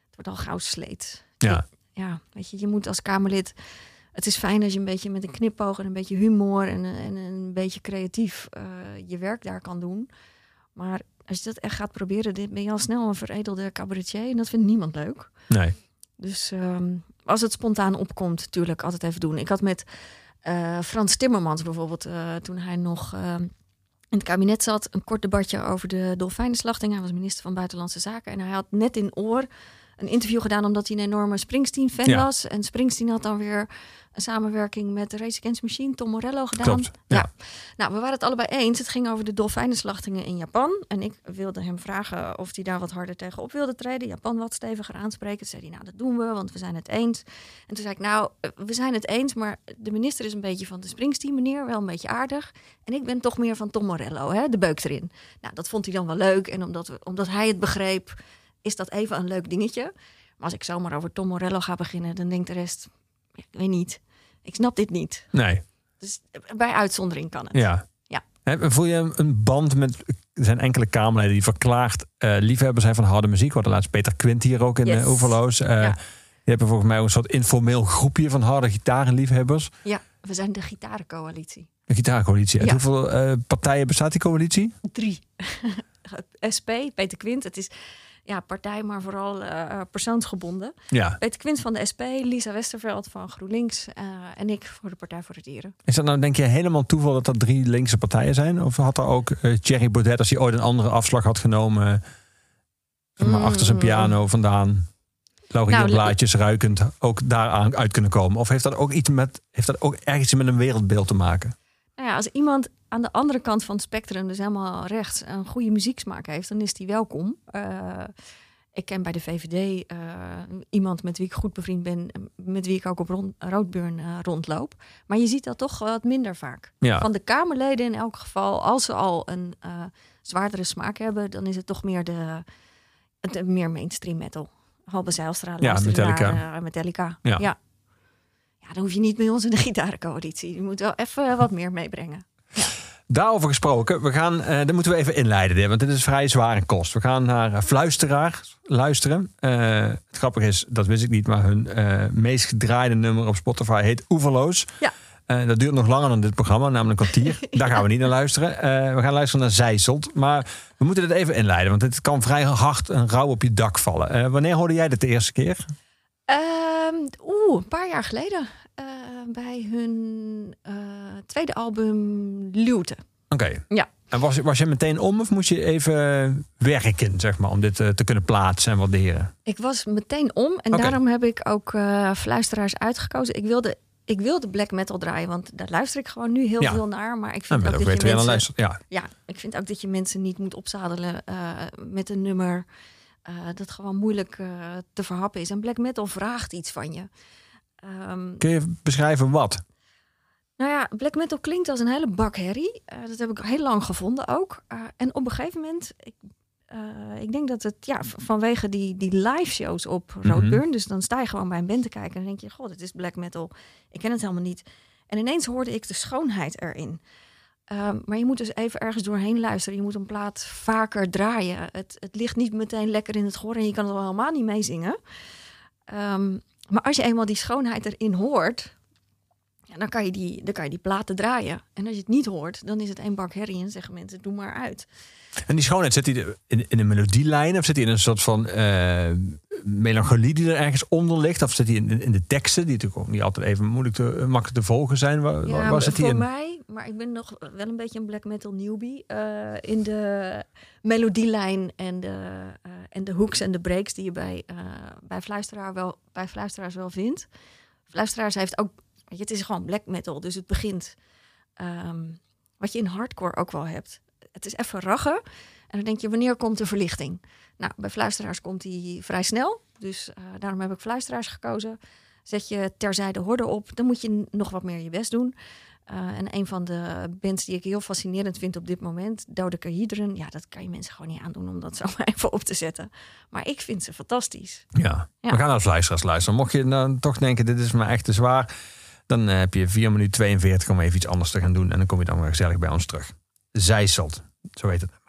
het wordt al gauw sleet. Ja. Ja, weet je, je moet als Kamerlid, het is fijn als je een beetje met een knipoog en een beetje humor en, en een beetje creatief eh, je werk daar kan doen. Maar als je dat echt gaat proberen, dan ben je al snel een veredelde cabaretier en dat vindt niemand leuk. Nee. Dus ehm, als het spontaan opkomt, natuurlijk altijd even doen. Ik had met eh, Frans Timmermans bijvoorbeeld, eh, toen hij nog ehm, in het kabinet zat, een kort debatje over de dolfijnenslachting. Hij was minister van Buitenlandse Zaken en hij had net in oor een interview gedaan omdat hij een enorme Springsteen-fan Ja. was. En Springsteen had dan weer een samenwerking met de Race Against Machine, Tom Morello, gedaan. Klopt, ja. Nou, we waren het allebei eens. Het ging over de dolfijnenslachtingen in Japan. En ik wilde hem vragen of hij daar wat harder tegen op wilde treden. Japan wat steviger aanspreken. Toen zei hij, nou, dat doen we, want we zijn het eens. En toen zei ik, nou, eh, we zijn het eens, maar de minister is een beetje van de Springsteen meneer, wel een beetje aardig. En ik ben toch meer van Tom Morello, hè, de beuk erin. Nou, dat vond hij dan wel leuk. En omdat, we, omdat hij het begreep, is dat even een leuk dingetje. Maar als ik zomaar over Tom Morello ga beginnen, dan denkt de rest, ik weet niet. Ik snap dit niet. Nee. Dus eh, bij uitzondering kan het. Ja. Ja. Voel je een band met... Er zijn enkele Kamerleden die verklaard eh liefhebber zijn van harde muziek. We hadden laatst Peter Quint hier ook in Yes. eh, Overloos. Eh, Ja. Je hebt volgens mij een soort informeel groepje van harde gitarenliefhebbers. Ja, we zijn de gitarencoalitie. Een gitaarcoalitie. Uit Ja. hoeveel partijen bestaat die coalitie? Drie. SP, Peter Quint. Het is ja, partij, maar vooral eh, persoonsgebonden. Ja. Peter Quint van de SP, Lisa Westerveld van GroenLinks eh, en ik voor de Partij voor de Dieren. Is dat nou denk je helemaal toeval dat dat drie linkse partijen zijn? Of had er ook eh, Thierry Baudet, als hij ooit een andere afslag had genomen... zeg maar Mm. achter zijn piano vandaan... Laurierblaadjes ruikend ook daaraan uit kunnen komen? Of heeft dat ook iets met, heeft dat ook ergens met een wereldbeeld te maken? Nou ja, als iemand aan de andere kant van het spectrum, dus helemaal rechts, een goede muzieksmaak heeft, dan is die welkom. Eh, ik ken bij de VVD eh, iemand met wie ik goed bevriend ben, met wie ik ook op rond, Roodburn eh, rondloop. Maar je ziet dat toch wat minder vaak. Ja. Van de Kamerleden in elk geval, als ze al een zwaardere smaak hebben, dan is het toch meer de, de meer mainstream metal. Halbe Zijlstra, Ja, Metallica. naar, Metallica. Ja. ja. Ja, dan hoef je niet bij ons in de gitarencoalitie. Je moet wel even wat meer meebrengen. Daarover gesproken, we gaan, eh dat moeten we even inleiden, dit, want dit is vrij zware kost. We gaan naar eh, Fluisteraar luisteren. Eh, het grappige is, dat wist ik niet, maar hun meest gedraaide nummer op Spotify heet Oeverloos. Ja. Dat duurt nog langer dan dit programma, namelijk een kwartier. Daar gaan we niet naar luisteren. We gaan luisteren naar Zijzelt. Maar we moeten dit even inleiden, want het kan vrij hard en rauw op je dak vallen. Wanneer hoorde jij dit de eerste keer? Ehm, Oeh, een paar jaar geleden. eh, bij hun eh, tweede album Luwte. Oké. Ja. En was, was je meteen om of moest je even werken, zeg maar, om dit eh, te kunnen plaatsen en waarderen? Ik was meteen om en daarom heb ik ook fluisteraars uitgekozen. Ik wilde, ik wilde black metal draaien, want daar luister ik gewoon nu heel Ja. veel naar. Maar ik vind, ben ook ook dat, je mensen. Ja. ja, ik vind ook dat je mensen niet moet opzadelen met een nummer eh, dat gewoon moeilijk eh, te verhappen is. En black metal vraagt iets van je. Ehm, Kun je beschrijven wat? Nou ja, black metal klinkt als een hele bak herrie. Eh, dat heb ik heel lang gevonden ook. En op een gegeven moment, ik, ik denk dat het ja, vanwege die, die live shows op Mhm. Roadburn. Dus dan sta je gewoon bij een band te kijken en dan denk je, god, het is black metal. Ik ken het helemaal niet. En ineens hoorde ik de schoonheid erin. Ehm, maar je moet dus even ergens doorheen luisteren. Je moet een plaat vaker draaien. Het, het ligt niet meteen lekker in het gehoor en je kan het wel helemaal niet meezingen. Ehm, maar als je eenmaal die schoonheid erin hoort, ja, dan, kan je die, dan kan je die platen draaien. En als je het niet hoort, dan is het één bak herrie en zeggen mensen, doe maar uit. En die schoonheid, zit die er in, in een melodielijn of zit die in een soort van eh, melancholie die er ergens onder ligt? Of zit die in, in de teksten, die natuurlijk ook niet altijd even moeilijk te, makkelijk te volgen zijn? Waar, waar, waar zit voor in? mij, maar ik ben nog wel een beetje een black metal newbie. eh, in de melodielijn en de, eh, en de hooks en de breaks die je bij, eh, bij, fluisteraar wel, bij fluisteraars wel vindt. Fluisteraars heeft ook, het is gewoon black metal, dus het begint ehm, wat je in hardcore ook wel hebt. Het is even raggen en dan denk je, wanneer komt de verlichting? Nou, bij fluisteraars komt die vrij snel, dus eh, daarom heb ik fluisteraars gekozen. Zet je terzijde horden op, dan moet je nog wat meer je best doen. Uh, en een van de bands die ik heel fascinerend vind op dit moment, Dodecahedron, ja, dat kan je mensen gewoon niet aandoen om dat zomaar even op te zetten. Maar ik vind ze fantastisch. Ja. Ja. we gaan naar de luisteraars luisteren. Mocht je nou toch denken, dit is me echt te zwaar, dan eh, heb je 4 minuten 42 om even iets anders te gaan doen. En dan kom je dan weer gezellig bij ons terug. Zijselt, zo heet het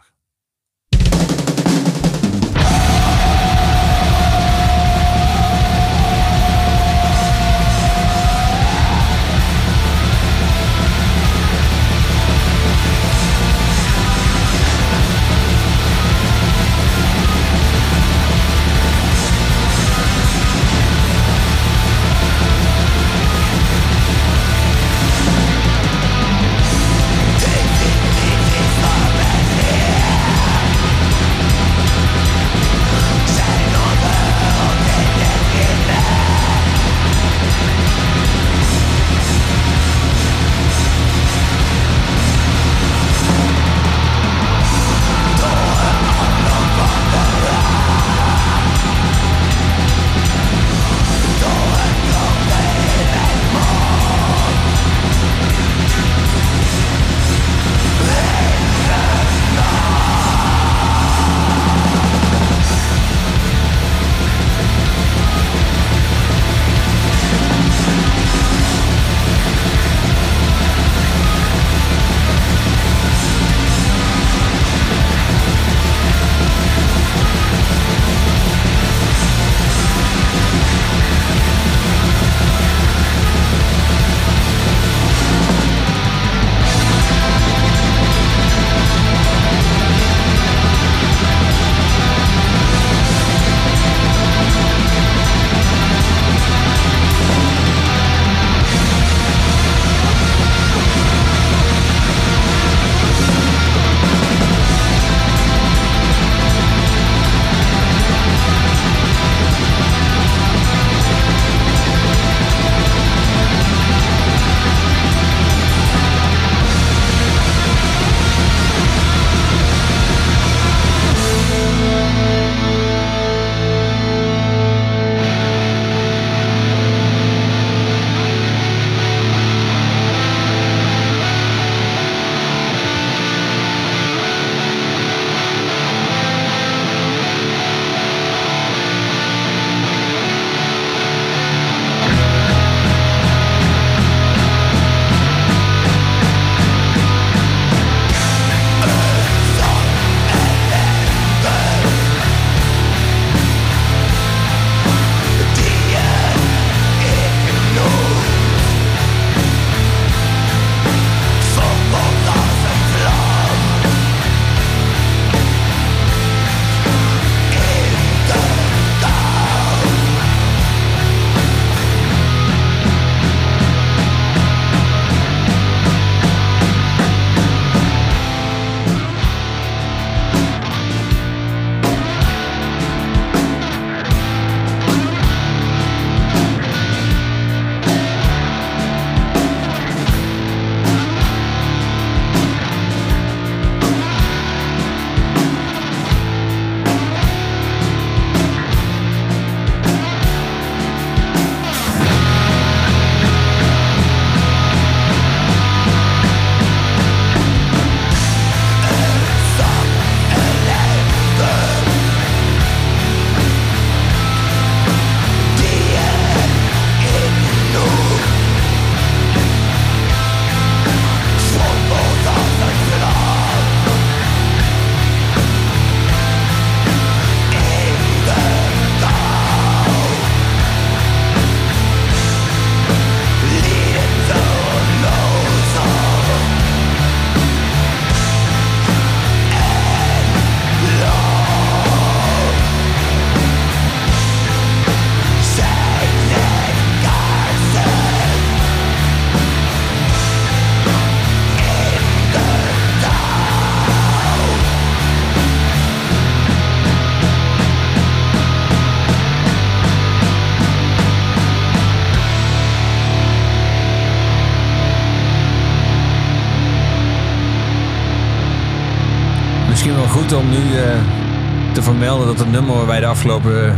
om nu eh, te vermelden dat het nummer waar wij de afgelopen eh,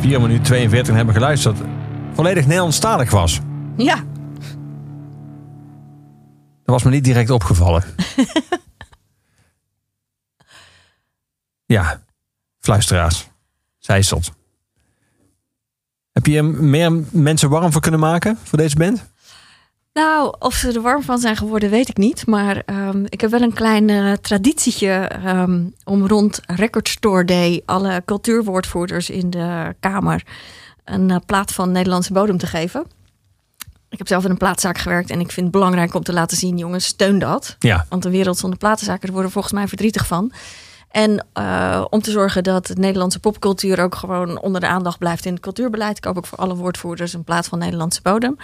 4 minuten 42 hebben geluisterd volledig Nederlandstalig was. Ja, Dat was me niet direct opgevallen. ja, fluisteraars. Zijsselt. Heb je er meer mensen warm voor kunnen maken voor deze band? Nou, of ze er warm van zijn geworden, weet ik niet. Maar ehm, ik heb wel een klein eh, traditietje ehm, om rond Record Store Day alle cultuurwoordvoerders in de Kamer een eh, plaat van Nederlandse bodem te geven. Ik heb zelf in een plaatszaak gewerkt en ik vind het belangrijk om te laten zien, jongens, steun dat. Ja. Want de wereld zonder platenzaken, daar worden we volgens mij verdrietig van. En eh, om te zorgen dat de Nederlandse popcultuur ook gewoon onder de aandacht blijft in het cultuurbeleid. Ik hoop ook voor alle woordvoerders een plaat van Nederlandse bodem.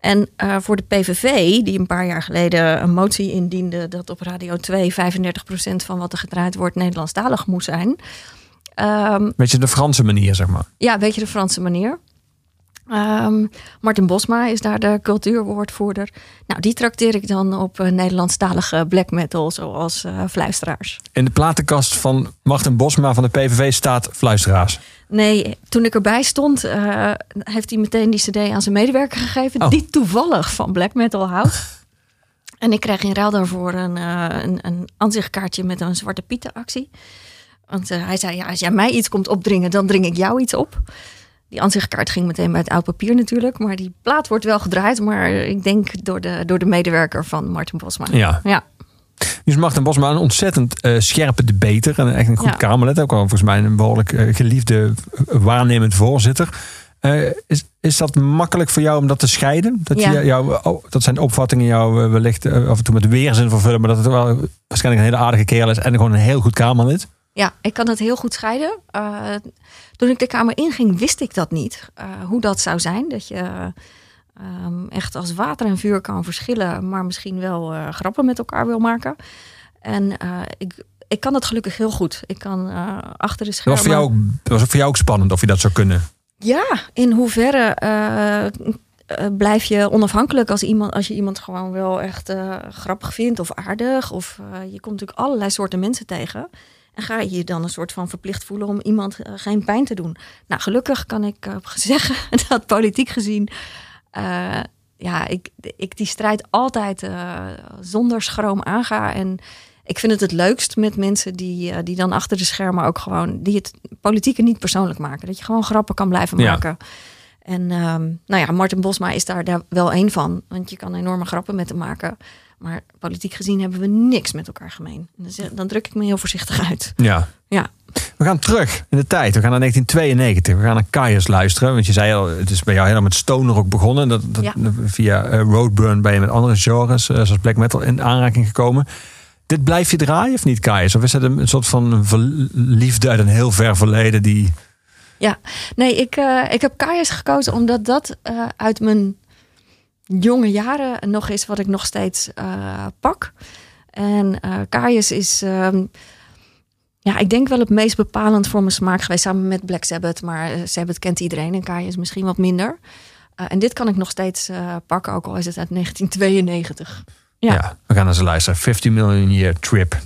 En eh, voor de PVV, die een paar jaar geleden een motie indiende dat op Radio 2 35% van wat er gedraaid wordt Nederlandstalig moet zijn. Ehm, Beetje de Franse manier, zeg maar. ja, weet je de Franse manier. Ehm, Martin Bosma is daar de cultuurwoordvoerder. Nou, die trakteer ik dan op eh, Nederlandstalige black metal, zoals eh, fluisteraars. In de platenkast van Martin Bosma van de PVV staat fluisteraars. Nee, toen ik erbij stond, eh, heeft hij meteen die CD aan zijn medewerker gegeven, Oh. die toevallig van black metal houdt. en ik kreeg in ruil daarvoor een, eh een, een aanzichtkaartje met een Zwarte Pieten actie. Want eh, hij zei, ja, als jij mij iets komt opdringen, dan dring ik jou iets op. Die aanzichtkaart ging meteen bij het oud papier natuurlijk. Maar die plaat wordt wel gedraaid, maar ik denk door de, door de medewerker van Martin Bosma. Ja. Ja, Nu is Martin Bosma een ontzettend eh, scherpe debater. En echt een goed Ja. Kamerlid. Ook al volgens mij een behoorlijk eh, geliefde eh, waarnemend voorzitter. Is, is dat makkelijk voor jou om dat te scheiden? Dat, Ja. je, jou, oh, dat zijn opvattingen jou wellicht af en toe met weerzin vervullen. Maar dat het wel waarschijnlijk een hele aardige kerel is. En gewoon een heel goed Kamerlid. Ja, ik kan het heel goed scheiden. Toen ik de Kamer inging, wist ik dat niet. hoe dat zou zijn. Dat je ehm, echt als water en vuur kan verschillen, maar misschien wel eh, grappen met elkaar wil maken. En eh, ik, ik kan het gelukkig heel goed. Ik kan eh, achter de Dat schermen... was voor, jou, ook- dat was voor jou ook spannend of je dat zou kunnen. Ja, in hoeverre blijf je onafhankelijk als, iemand, als je iemand gewoon wel echt grappig vindt of aardig? Of je komt natuurlijk allerlei soorten mensen tegen. En ga je je dan een soort van verplicht voelen om iemand geen pijn te doen? Nou, gelukkig kan ik zeggen dat politiek gezien. Eh, ja, ik, ik die strijd altijd eh, zonder schroom aanga. En ik vind het het leukst met mensen die, eh, die dan achter de schermen ook gewoon... die het politieke niet persoonlijk maken. Dat je gewoon grappen kan blijven Ja. maken. En ehm, nou ja, Martin Bosma is daar, daar wel één van. Want je kan enorme grappen met hem maken. Maar politiek gezien hebben we niks met elkaar gemeen. En dan druk ik me heel voorzichtig uit. Ja. Ja, We gaan terug in de tijd. We gaan naar 1992. We gaan naar Kaius luisteren. Want je zei al, het is bij jou helemaal met stoner ook begonnen. Dat, dat, Ja. Via eh, Roadburn ben je met andere genres, eh, zoals black metal, in aanraking gekomen. Dit blijf je draaien of niet, Kaius? Of is het een, een soort van liefde uit een heel ver verleden die... ja. Nee, ik, eh, ik heb Kaius gekozen omdat dat uit mijn jonge jaren nog is wat ik nog steeds eh, pak. En eh Kaius is, ehm, ja, ik denk wel het meest bepalend voor mijn smaak geweest. Samen met Black Sabbath, maar eh, Sabbath kent iedereen en Kaius misschien wat minder. En dit kan ik nog steeds pakken, ook al is het uit 1992. Ja. Ja. we gaan ze luisteren. 50 Million Year Trip.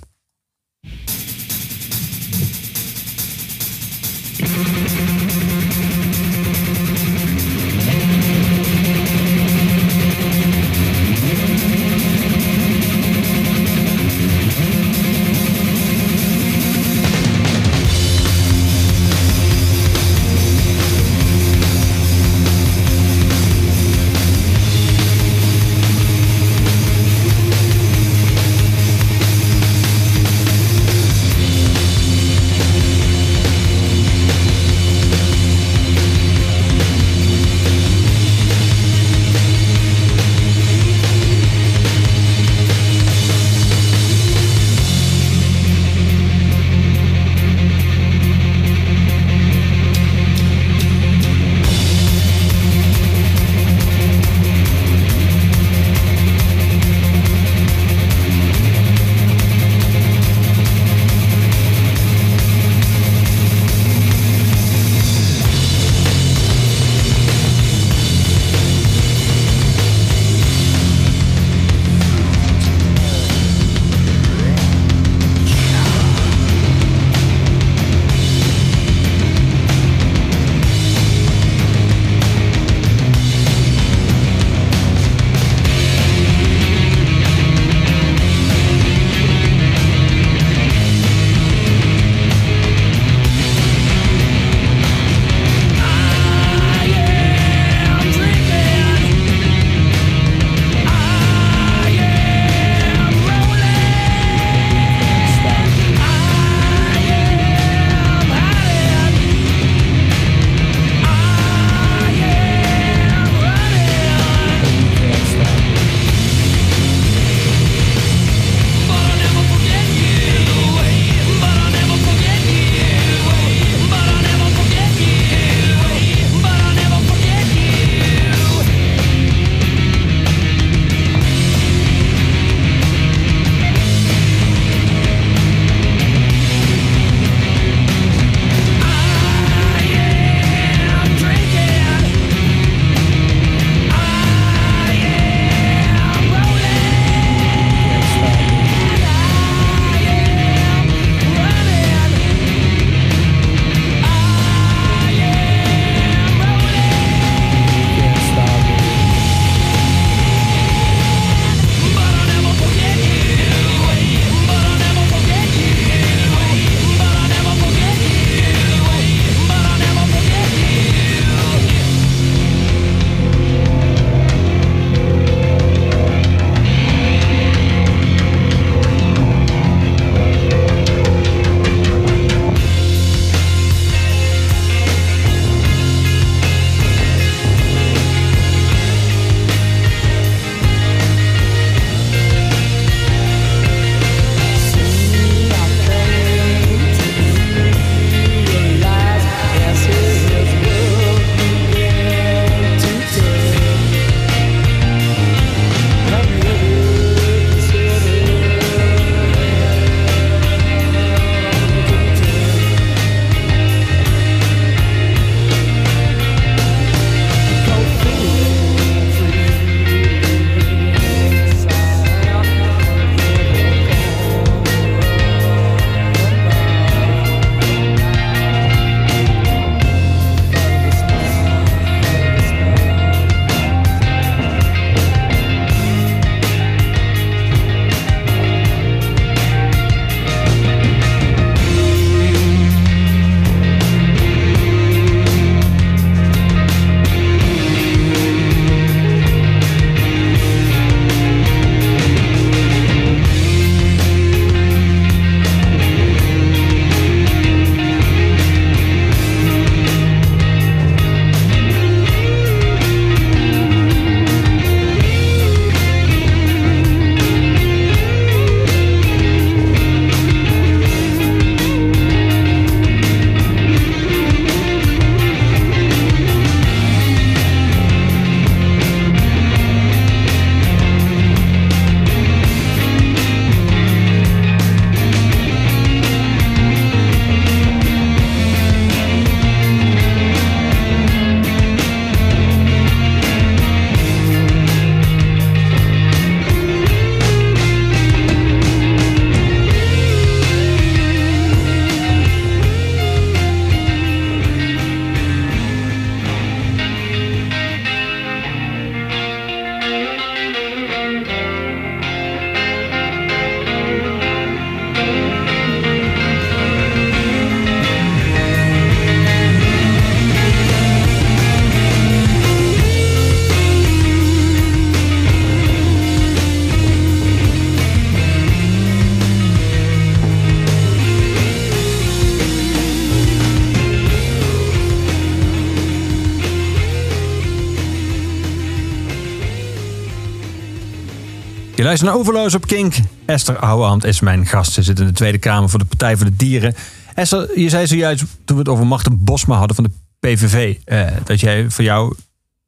Naar Overloos op Kink. Esther Ouwehand is mijn gast. Ze zit in de Tweede Kamer voor de Partij voor de Dieren. Esther, je zei zojuist toen we het over Marten Bosma hadden van de PVV... Eh, dat jij voor jou,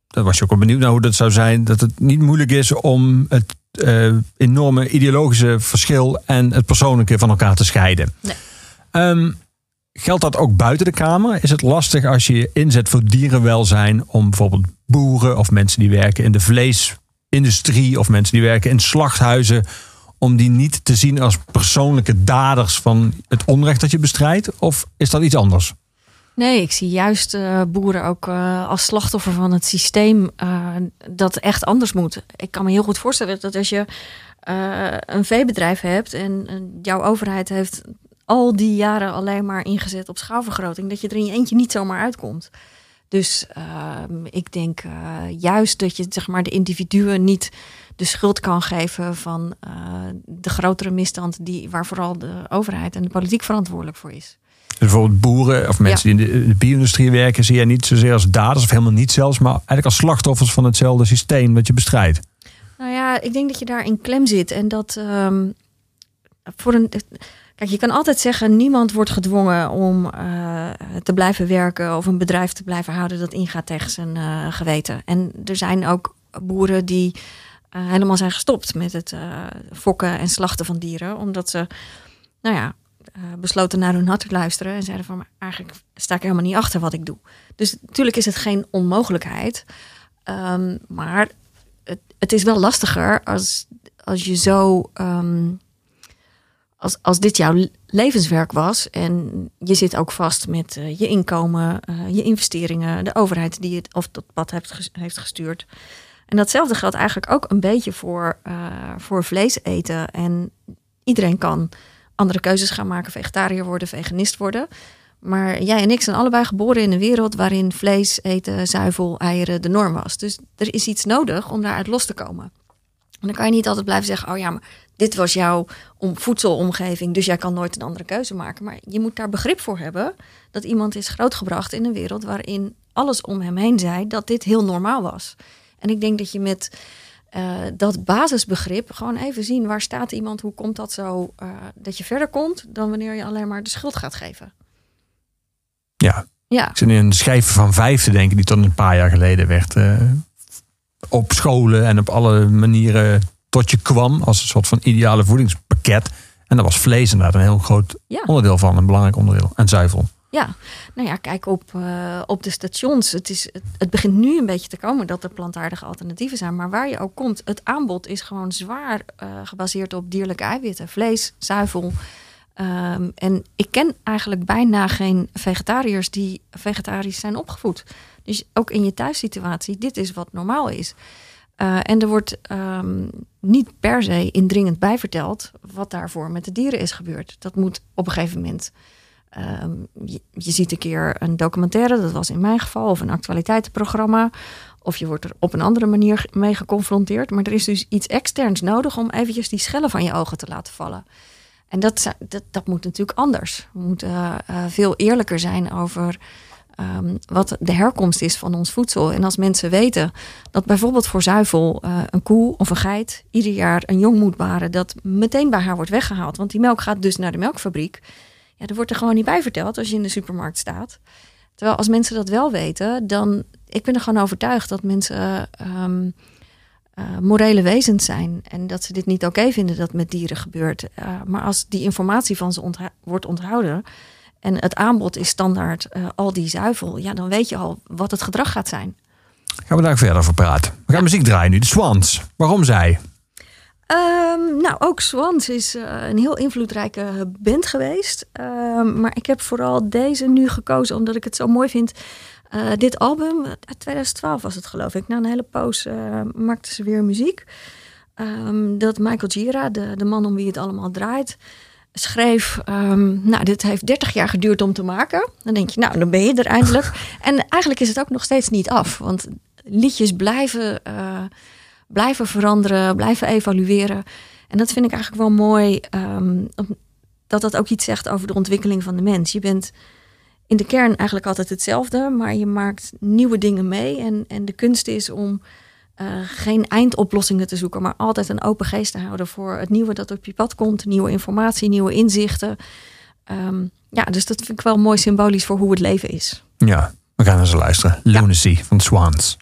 daar was je ook wel benieuwd naar hoe dat zou zijn... dat het niet moeilijk is om het eh, enorme ideologische verschil... en het persoonlijke van elkaar te scheiden. Nee. Ehm, geldt dat ook buiten de Kamer? Is het lastig als je je inzet voor dierenwelzijn... om bijvoorbeeld boeren of mensen die werken in de vleesindustrie... of mensen die werken in slachthuizen... om die niet te zien als persoonlijke daders van het onrecht dat je bestrijdt? Of is dat iets anders? Nee, ik zie juist eh, boeren ook eh, als slachtoffer van het systeem eh, dat echt anders moet. Ik kan me heel goed voorstellen dat als je een veebedrijf hebt en jouw overheid heeft al die jaren alleen maar ingezet op schaalvergroting, dat je er in je eentje niet zomaar uitkomt. Dus ehm, ik denk eh, juist dat je zeg maar, de individuen niet de schuld kan geven van eh, de grotere misstand die, waar vooral de overheid en de politiek verantwoordelijk voor is. Dus bijvoorbeeld boeren of mensen die in de, de bio-industrie werken... zie je niet zozeer als daders of helemaal niet zelfs... maar eigenlijk als slachtoffers van hetzelfde systeem wat je bestrijdt. Nou ja, ik denk dat je daar in klem zit. En dat ehm, voor een. Kijk, je kan altijd zeggen: niemand wordt gedwongen om eh, te blijven werken of een bedrijf te blijven houden dat ingaat tegen zijn eh, geweten. En er zijn ook boeren die eh, helemaal zijn gestopt met het fokken en slachten van dieren, omdat ze, nou ja, besloten naar hun hart te luisteren en zeiden van "Maar eigenlijk sta ik helemaal niet achter wat ik doe. Dus natuurlijk is het geen onmogelijkheid, Ehm, maar het, het is wel lastiger als, als je zo. ehm, als, als dit jouw levenswerk was en je zit ook vast met eh, je inkomen, eh, je investeringen, de overheid die het of dat pad ges- heeft gestuurd. En datzelfde geldt eigenlijk ook een beetje voor, eh, voor vlees eten. En iedereen kan andere keuzes gaan maken, vegetariër worden, veganist worden. Maar jij en ik zijn allebei geboren in een wereld waarin vlees eten, zuivel, eieren de norm was. Dus er is iets nodig om daaruit los te komen. En dan kan je niet altijd blijven zeggen: Oh ja, maar dit was jouw om voedselomgeving, dus jij kan nooit een andere keuze maken. Maar je moet daar begrip voor hebben dat iemand is grootgebracht in een wereld waarin alles om hem heen zei dat dit heel normaal was. En ik denk dat je met eh, dat basisbegrip gewoon even zien waar staat iemand, hoe komt dat zo, eh, dat je verder komt dan wanneer je alleen maar de schuld gaat geven. Ja, Ja, ik zit in een schijf van vijf te denken... die tot een paar jaar geleden werd eh, op scholen... en op alle manieren tot je kwam... als een soort van ideale voedingspakket. En daar was vlees inderdaad een heel groot ja. onderdeel van. Een belangrijk onderdeel. En zuivel. Ja, nou ja, kijk op, eh, op de stations. Het, is, het, het begint nu een beetje te komen dat er plantaardige alternatieven zijn. Maar waar je ook komt, het aanbod is gewoon zwaar eh, gebaseerd op dierlijke eiwitten. Vlees, zuivel. Ehm, en ik ken eigenlijk bijna geen vegetariërs die vegetarisch zijn opgevoed. Dus ook in je thuissituatie, dit is wat normaal is. Eh, en er wordt ehm, niet per se indringend bij verteld wat daarvoor met de dieren is gebeurd. Dat moet op een gegeven moment Ehm, je, ziet een keer een documentaire, dat was in mijn geval, of een actualiteitenprogramma. Of je wordt er op een andere manier mee geconfronteerd. Maar er is dus iets externs nodig om eventjes die schellen van je ogen te laten vallen. En dat, dat, dat moet natuurlijk anders. We moeten eh, eh, veel eerlijker zijn over ehm, wat de herkomst is van ons voedsel. En als mensen weten dat bijvoorbeeld voor zuivel eh, een koe of een geit ieder jaar een jong moet baren dat meteen bij haar wordt weggehaald. Want die melk gaat dus naar de melkfabriek. Ja, er wordt er gewoon niet bij verteld als je in de supermarkt staat. Terwijl als mensen dat wel weten, dan... Ik ben er gewoon overtuigd dat mensen eh, ehm, eh, morele wezens zijn. En dat ze dit niet oké vinden dat met dieren gebeurt. Eh, maar als die informatie van ze wordt onthouden... en het aanbod is standaard eh, al die zuivel... ja, dan weet je al wat het gedrag gaat zijn. Gaan we daar verder over praten. We gaan muziek draaien nu. De Swans. Waarom zij? Ehm, nou, ook Swans is eh, een heel invloedrijke band geweest. Ehm, maar ik heb vooral deze nu gekozen omdat ik het zo mooi vind. Eh, dit album, uit 2012 was het geloof ik. Na een hele poos maakten ze weer muziek. Ehm, dat Michael Gira, de, de man om wie het allemaal draait, schreef... ehm, nou, dit heeft 30 jaar geduurd om te maken. Dan denk je, nou, dan ben je er eindelijk. en eigenlijk is het ook nog steeds niet af. Want liedjes blijven... eh, blijven veranderen, blijven evalueren. En dat vind ik eigenlijk wel mooi, om- dat dat ook iets zegt over de ontwikkeling van de mens. Je bent in de kern eigenlijk altijd hetzelfde, maar je maakt nieuwe dingen mee. En, en de kunst is om eh, geen eindoplossingen te zoeken, maar altijd een open geest te houden voor het nieuwe dat op je pad komt, nieuwe informatie, nieuwe inzichten. Ehm, ja, dus dat vind ik wel mooi symbolisch voor hoe het leven is. Ja, we gaan eens luisteren. Lunacy van Swans.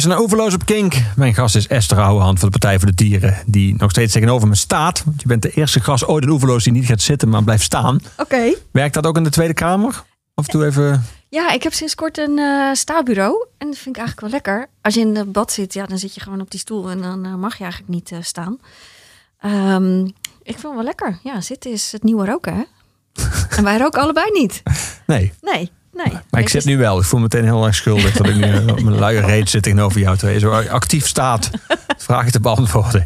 Je luistert naar Overloos op Kink. Mijn gast is Esther Ouwehand van de Partij voor de Dieren. Die nog steeds tegenover me staat. Want je bent de eerste gast ooit in Overloos die niet gaat zitten, maar blijft staan. Oké. Werkt dat ook in de Tweede Kamer? Af en toe even... Ja, ik heb sinds kort een stabureau. En dat vind ik eigenlijk wel lekker. Als je in het bad zit, ja, dan zit je gewoon op die stoel. En dan eh, mag je eigenlijk niet eh, staan. Ehm, ik vind het wel lekker. Ja, zitten is het nieuwe roken, hè? en wij roken allebei niet. Nee, Nee, nee. maar ik zit nu wel. Ik voel me meteen heel erg schuldig dat ik nu eh, op mijn luie reet zit tegenover jou twee. Zo actief staat. Vragen te beantwoorden.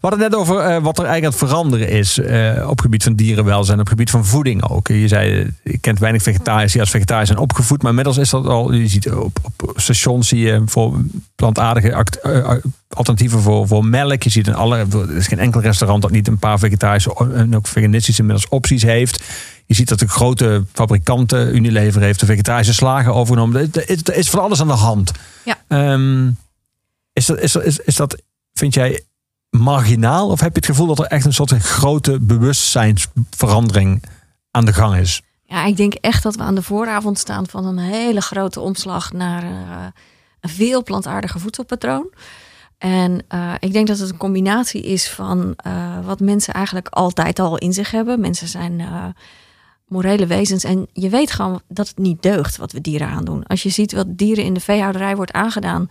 We hadden het net over eh, wat er eigenlijk aan het veranderen is eh, op gebied van dierenwelzijn, op het gebied van voeding ook. Je zei, je kent weinig vegetariërs die als vegetariër zijn opgevoed, maar inmiddels is dat al, je ziet op, op stations zie je voor plantaardige act- alternatieven voor, voor melk. Je ziet in alle, er is geen enkel restaurant dat niet een paar vegetarische en ook veganistische inmiddels opties heeft. Je ziet dat de grote fabrikanten, Unilever heeft de vegetarische slagen overgenomen. Er is, van alles aan de hand. Ja. Ehm, is, dat, is, is, is dat, vind jij, marginaal? Of heb je het gevoel dat er echt een soort veel bewustzijnsverandering aan de gang is? Ja, ik denk echt dat we aan de vooravond staan van een hele grote omslag naar eh, een veel plantaardiger voedselpatroon. En eh, ik denk dat het een combinatie is van eh, wat mensen eigenlijk altijd al in zich hebben. Mensen zijn eh, morele wezens en je weet gewoon dat het niet deugt wat we dieren aandoen. Als je ziet wat dieren in de veehouderij wordt aangedaan,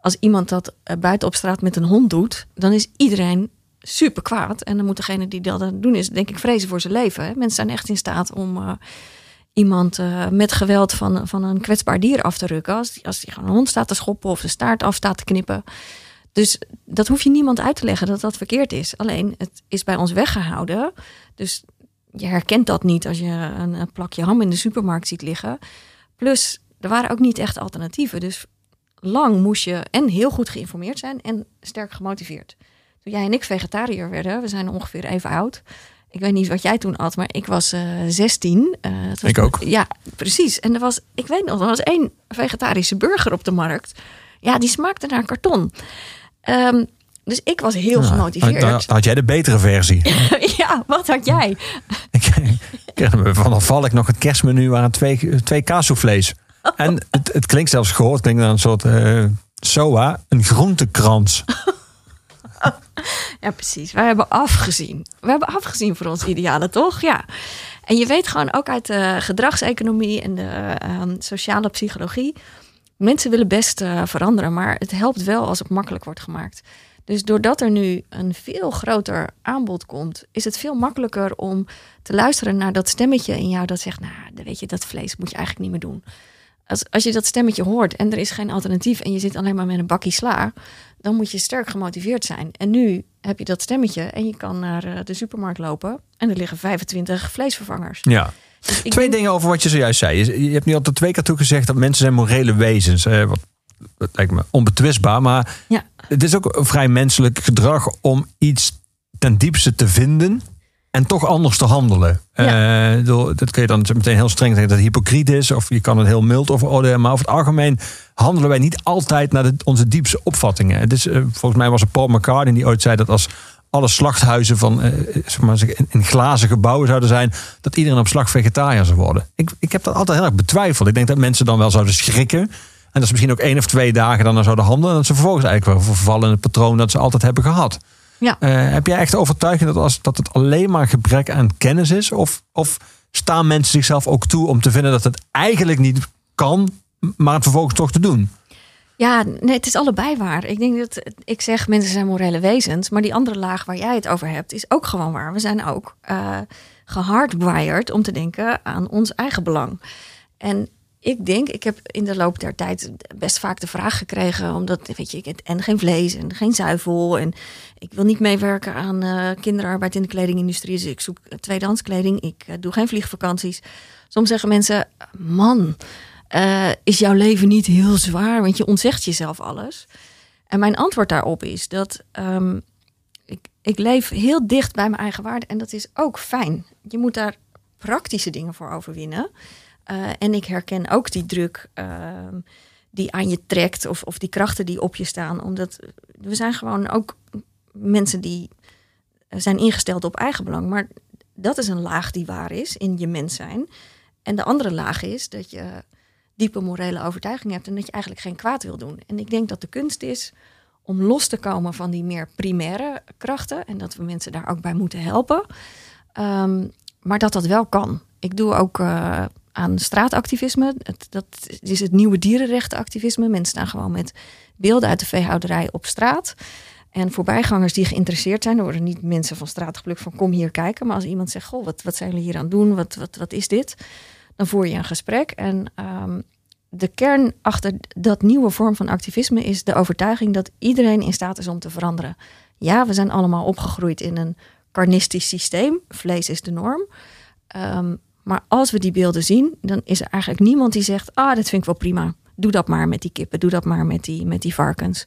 als iemand dat eh, buiten op straat met een hond doet, dan is iedereen super kwaad. En dan moet degene die dat doen is, denk ik, vrezen voor zijn leven. Hè. Mensen zijn echt in staat om eh, iemand eh, met geweld van, van een kwetsbaar dier af te rukken. Als die, als die gewoon een hond staat te schoppen of de staart af staat te knippen. Dus dat hoef je niemand uit te leggen dat dat verkeerd is. Alleen het is bij ons weggehouden. Dus je herkent dat niet als je een, een plakje ham in de supermarkt ziet liggen. Plus, er waren ook niet echt alternatieven. Dus lang moest je en heel goed geïnformeerd zijn en sterk gemotiveerd. Toen jij en ik vegetariër werden, we zijn ongeveer even oud. Ik weet niet wat jij toen at, maar ik was eh 16. Eh, het was- Ik ook. Ja, precies. En er was, ik weet nog, er was één vegetarische burger op de markt. Ja, die smaakte naar karton. Ehm, dus ik was heel gemotiveerd. dan- dan had jij de betere versie. ja, wat had jij? ik kreeg me van dan val ik nog het kerstmenu waren twee, twee kaassoufflés. En het, het klinkt zelfs gehoord, het klinkt naar een soort eh soa, een groentekrans. Ja, precies. Wij hebben afgezien. We hebben afgezien voor ons idealen, toch? Ja. En je weet gewoon ook uit de gedragseconomie en de ehm, sociale psychologie. Mensen willen best eh, veranderen, maar het helpt wel als het makkelijk wordt gemaakt. Dus doordat er nu een veel groter aanbod komt, is het veel makkelijker om te luisteren naar dat stemmetje in jou dat zegt: Nou, weet je, dat vlees moet je eigenlijk niet meer doen. Als, als je dat stemmetje hoort en er is geen alternatief en je zit alleen maar met een bakje sla, dan moet je sterk gemotiveerd zijn. En nu heb je dat stemmetje en je kan naar eh, de supermarkt lopen en er liggen 25 vleesvervangers. Ja. Dus Twee denk- dingen over wat je zojuist zei. Je, hebt nu al twee keer toe gezegd dat mensen zijn morele wezens. Eh, wat, dat lijkt me onbetwistbaar. Maar Ja. het is ook een vrij menselijk gedrag om iets ten diepste te vinden. En toch anders te handelen. Ja. Eh, dat kun je dan meteen heel streng zeggen dat het hypocriet is. Of je kan het heel mild over oordelen. Maar over het algemeen handelen wij niet altijd naar de, onze diepste opvattingen. Het is, eh, volgens mij was het Paul McCartney die ooit zei dat als alle slachthuizen van eh, zeg maar, in glazen gebouwen zouden zijn, dat iedereen op slag vegetariër zou worden. Ik, ik heb dat altijd heel erg betwijfeld. Ik denk dat mensen dan wel zouden schrikken. En dat ze misschien ook één of twee dagen dan zouden handelen. En dat ze vervolgens eigenlijk wel vervallen in het patroon dat ze altijd hebben gehad. Ja. Eh, heb jij echt de overtuiging dat, als, dat het alleen maar gebrek aan kennis is? Of, of staan mensen zichzelf ook toe om te vinden dat het eigenlijk niet kan, maar het vervolgens toch te doen? Ja, nee, het is allebei waar. Ik denk dat ik zeg mensen zijn morele wezens, maar die andere laag waar jij het over hebt is ook gewoon waar. We zijn ook eh gehardwired om te denken aan ons eigen belang. En ik denk, ik heb in de loop der tijd best vaak de vraag gekregen, omdat weet je, ik en geen vlees en geen zuivel en ik wil niet meewerken aan eh, kinderarbeid in de kledingindustrie, dus ik zoek eh, tweedehands kleding. Ik eh, doe geen vliegvakanties. Soms zeggen mensen, man, is jouw leven niet heel zwaar, want je ontzegt jezelf alles. En mijn antwoord daarop is dat ehm, ik, ik leef heel dicht bij mijn eigen waarde en dat is ook fijn. Je moet daar praktische dingen voor overwinnen. Eh, en ik herken ook die druk ehm, die aan je trekt of, of die krachten die op je staan. Omdat we zijn gewoon ook mensen die zijn ingesteld op eigenbelang. Maar dat is een laag die waar is in je mens zijn. En de andere laag is dat je diepe morele overtuiging hebt en dat je eigenlijk geen kwaad wil doen. En ik denk dat de kunst is om los te komen van die meer primaire krachten en dat we mensen daar ook bij moeten helpen. Ehm, maar dat dat wel kan. Ik doe ook eh, aan straatactivisme. Het, dat is het nieuwe dierenrechtenactivisme. Mensen staan gewoon met beelden uit de veehouderij op straat. En voorbijgangers die geïnteresseerd zijn, er worden niet mensen van straat geplukt van kom hier kijken. Maar als iemand zegt, goh, wat, wat zijn jullie hier aan het doen? Wat, wat, wat is dit? Dan voer je een gesprek. En ehm, de kern achter dat nieuwe vorm van activisme is de overtuiging dat iedereen in staat is om te veranderen. Ja, we zijn allemaal opgegroeid in een carnistisch systeem. Vlees is de norm. Ehm, maar als we die beelden zien, dan is er eigenlijk niemand die zegt: Ah, dat vind ik wel prima. Doe dat maar met die kippen, doe dat maar met die, met die varkens.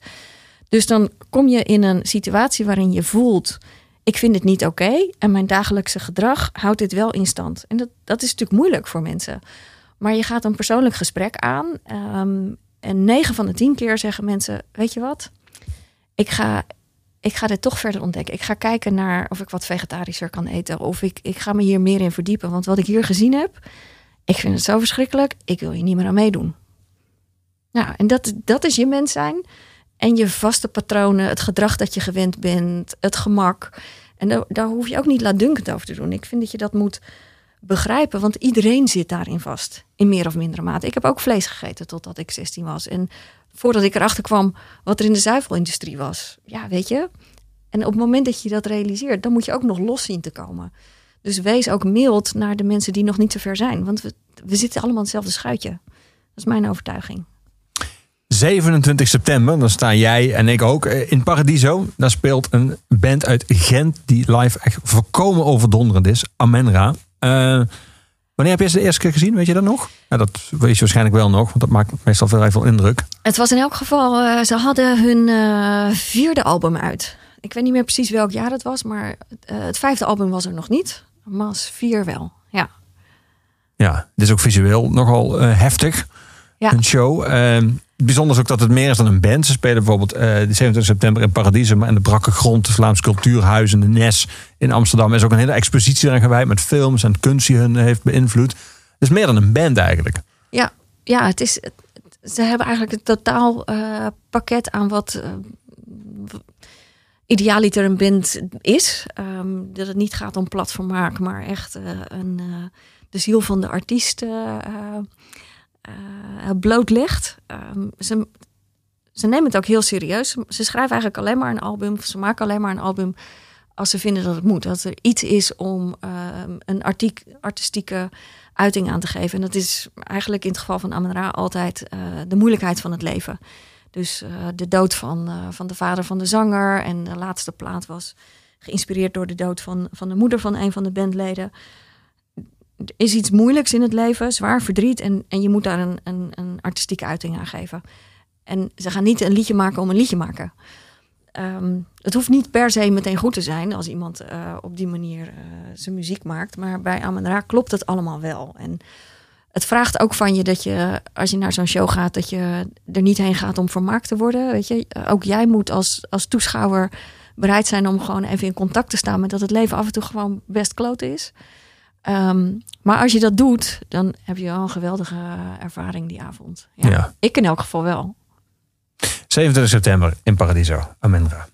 Dus dan kom je in een situatie waarin je voelt: ik vind het niet oké en mijn dagelijkse gedrag houdt dit wel in stand. En dat, dat is natuurlijk moeilijk voor mensen. Maar je gaat een persoonlijk gesprek aan. ehm, en 9 van de 10 keer zeggen mensen: Weet je wat? Ik ga, ik ga dit toch verder ontdekken. Ik ga kijken naar of ik wat vegetarischer kan eten. Of ik, ik ga me hier meer in verdiepen. Want wat ik hier gezien heb, ik vind het zo verschrikkelijk. Ik wil hier niet meer aan meedoen. Nou, en dat, dat is je mens zijn. En je vaste patronen, het gedrag dat je gewend bent, het gemak. En daar, daar hoef je ook niet laatdunkend over te doen. Ik vind dat je dat moet begrijpen, want iedereen zit daarin vast. In meer of mindere mate. Ik heb ook vlees gegeten totdat ik 16 was. En voordat ik erachter kwam wat er in de zuivelindustrie was. Ja, weet je. En op het moment dat je dat realiseert, dan moet je ook nog los zien te komen. Dus wees ook mild naar de mensen die nog niet zo ver zijn. Want we, we zitten allemaal in hetzelfde schuitje. Dat is mijn overtuiging. 27 september, dan staan jij en ik ook eh, in Paradiso. Daar speelt een band uit Gent die live echt volkomen overdonderend is. Amenra. Eh, wanneer heb je ze de eerste keer gezien? Weet je dat nog? Ja, dat weet je waarschijnlijk wel nog, want dat maakt meestal veel veel indruk. Het was in elk geval, eh, ze hadden hun eh, vierde album uit. Ik weet niet meer precies welk jaar het was, maar eh, het vijfde album was er nog niet. Mas 4 wel, ja. Ja, dit is ook visueel nogal heftig. Ja. Een show. Eh, bijzonder is ook dat het meer is dan een band. Ze spelen bijvoorbeeld eh, de 27 september in Paradiso, maar in de brakke grond, het Vlaams Cultuurhuis en de Nes in Amsterdam. Er is ook een hele expositie aan gewijd met films en kunst die hun heeft beïnvloed. Het is meer dan een band eigenlijk. Ja, ja het is, ze hebben eigenlijk het totaal eh, pakket aan wat eh, idealiter een band is. Ehm, dat het niet gaat om platformmaak, maar echt eh, een, eh, de ziel van de artiest eh, eh, eh, blootlegt. Ehm, ze, ze nemen het ook heel serieus. Ze- schrijven eigenlijk alleen maar een album, of ze maken alleen maar een album als ze vinden dat het moet. Dat er iets is om ehm, een artistieke uiting aan te geven. En dat is eigenlijk in het geval van Amen Ra altijd eh, de moeilijkheid van het leven. Dus eh, de dood van, van de vader van de zanger. En de laatste plaat was geïnspireerd door de dood van, van de moeder van een van de bandleden. Is iets moeilijks in het leven, zwaar verdriet. En, en je moet daar een, een, een artistieke uiting aan geven. En ze gaan niet een liedje maken om een liedje maken. Ehm, het hoeft niet per se meteen goed te zijn als iemand eh, op die manier eh, zijn muziek maakt. Maar bij Amen Ra klopt het allemaal wel. En het vraagt ook van je dat je, als je naar zo'n show gaat, dat je er niet heen gaat om vermaakt te worden. Weet je, ook jij moet als, als toeschouwer bereid zijn om gewoon even in contact te staan met dat het leven af en toe gewoon best kloten is. Ehm, maar als je dat doet, dan heb je wel een geweldige ervaring die avond. Ja. Ja. Ik in elk geval wel. 27 september in Paradiso, Amenra.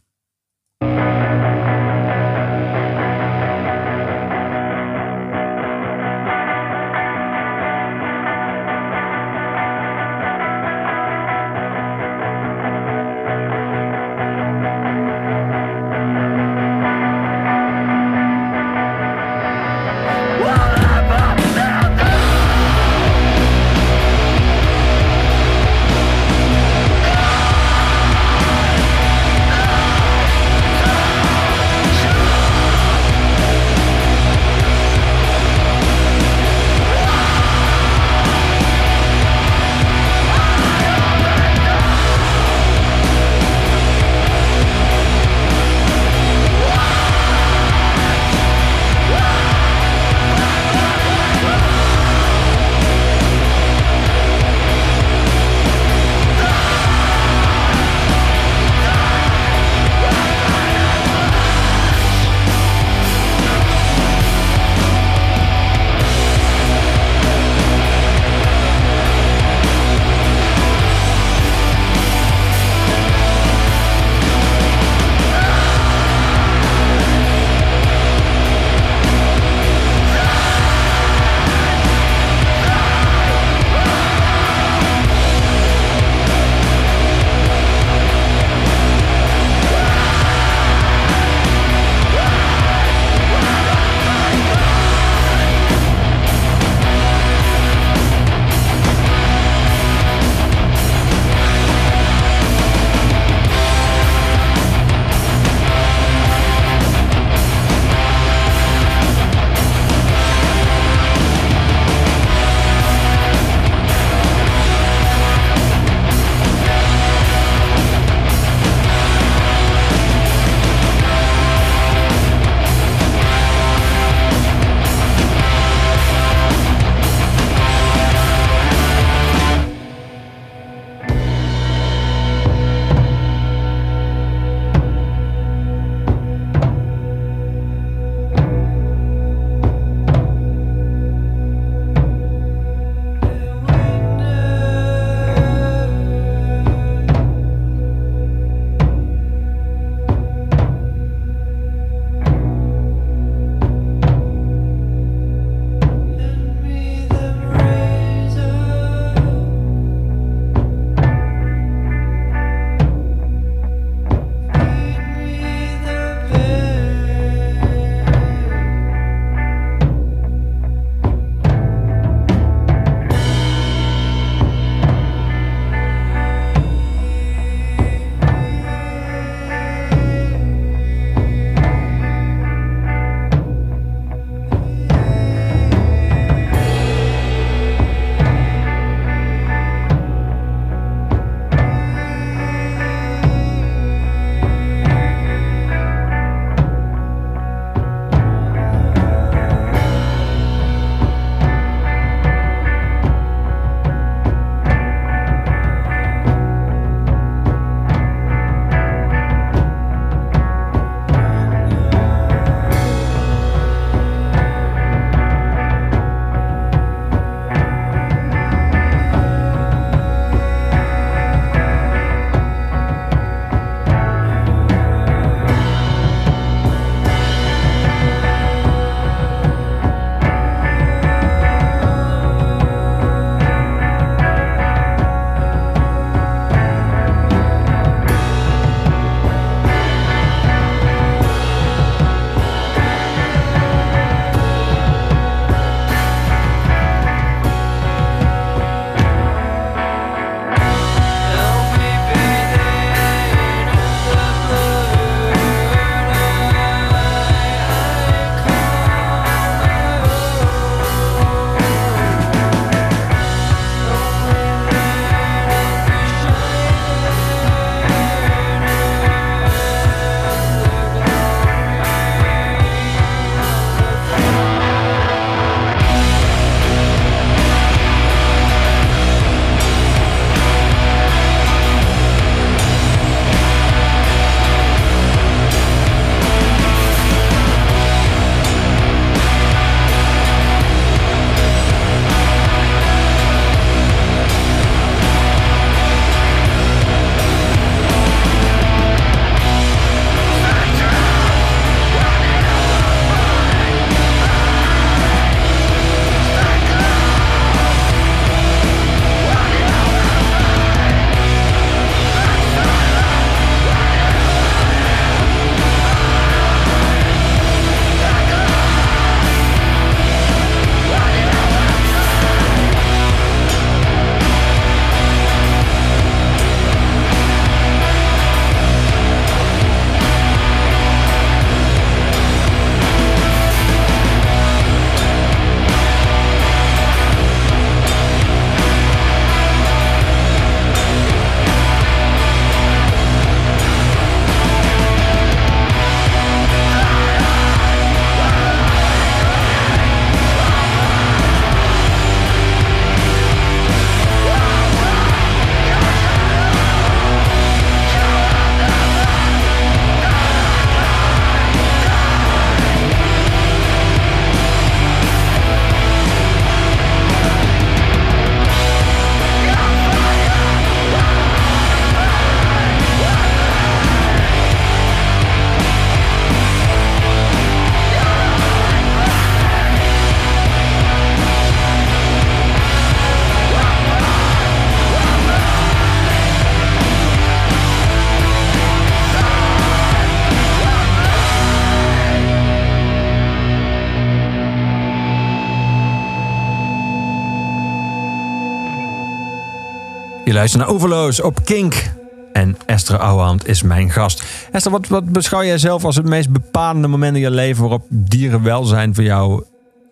Naar Overloos op Kink. En Esther Ouwehand is mijn gast. Esther, wat, wat beschouw jij zelf als het meest bepalende moment in je leven waarop dierenwelzijn voor jou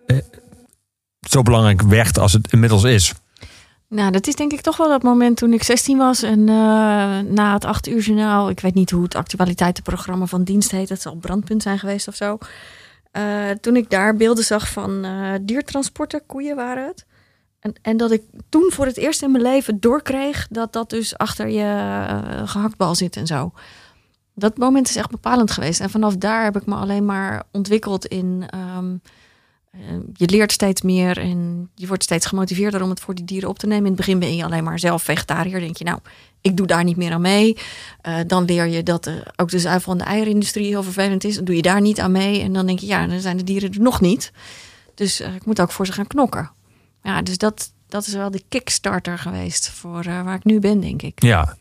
eh, zo belangrijk werd als het inmiddels is? Nou, dat is denk ik toch wel dat moment toen ik 16 was en eh, na het 8 uur journaal, ik weet niet hoe het actualiteitenprogramma van dienst heet, het zal Brandpunt zijn geweest of zo. Eh, toen ik daar beelden zag van eh, diertransporten, koeien waren het. En, en dat ik toen voor het eerst in mijn leven doorkreeg dat dat dus achter je eh, gehaktbal zit en zo. Dat moment is echt bepalend geweest. En vanaf daar heb ik me alleen maar ontwikkeld in. ehm, eh, je leert steeds meer en je wordt steeds gemotiveerder om het voor die dieren op te nemen. In het begin ben je alleen maar zelf vegetariër. Denk je, nou, ik doe daar niet meer aan mee. Eh, dan leer je dat ook de zuivel- en de eierindustrie heel vervelend is. Dan doe je daar niet aan mee. En dan denk je, ja, dan zijn de dieren er nog niet. Dus ik moet ook voor ze gaan knokken. Ja, dus dat, dat is wel de kickstarter geweest voor eh, waar ik nu ben, denk ik. Ja.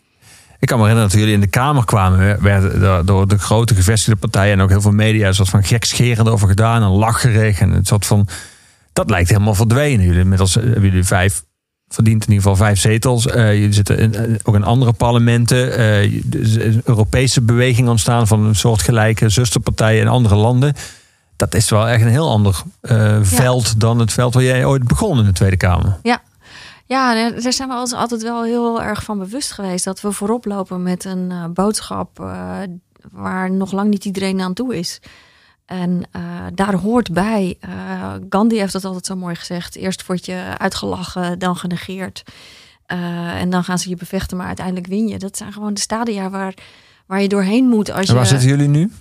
Ik kan me herinneren dat jullie in de Kamer kwamen, werden door- de grote gevestigde partijen en ook heel veel media een soort van gekscherend over gedaan en lacherig. En het soort van, dat lijkt helemaal verdwenen. Jullie inmiddels eh, hebben jullie vijf, verdient in ieder geval vijf zetels. Eh, jullie zitten ook in andere parlementen. Is een Europese beweging ontstaan van een soort gelijke zusterpartijen in andere landen. Dat is wel echt een heel ander eh, veld dan het veld waar jij ooit begon in de Tweede Kamer. Ja. Ja, daar zijn we ons altijd wel heel erg van bewust geweest. Dat we voorop lopen met een eh, boodschap eh, waar nog lang niet iedereen aan toe is. En daar hoort bij, Gandhi heeft dat altijd zo mooi gezegd. Eerst word je uitgelachen, dan genegeerd. En dan gaan ze je bevechten, maar uiteindelijk win je. Dat zijn gewoon de stadia waar, waar je doorheen moet. Als En waar je... zitten jullie nu?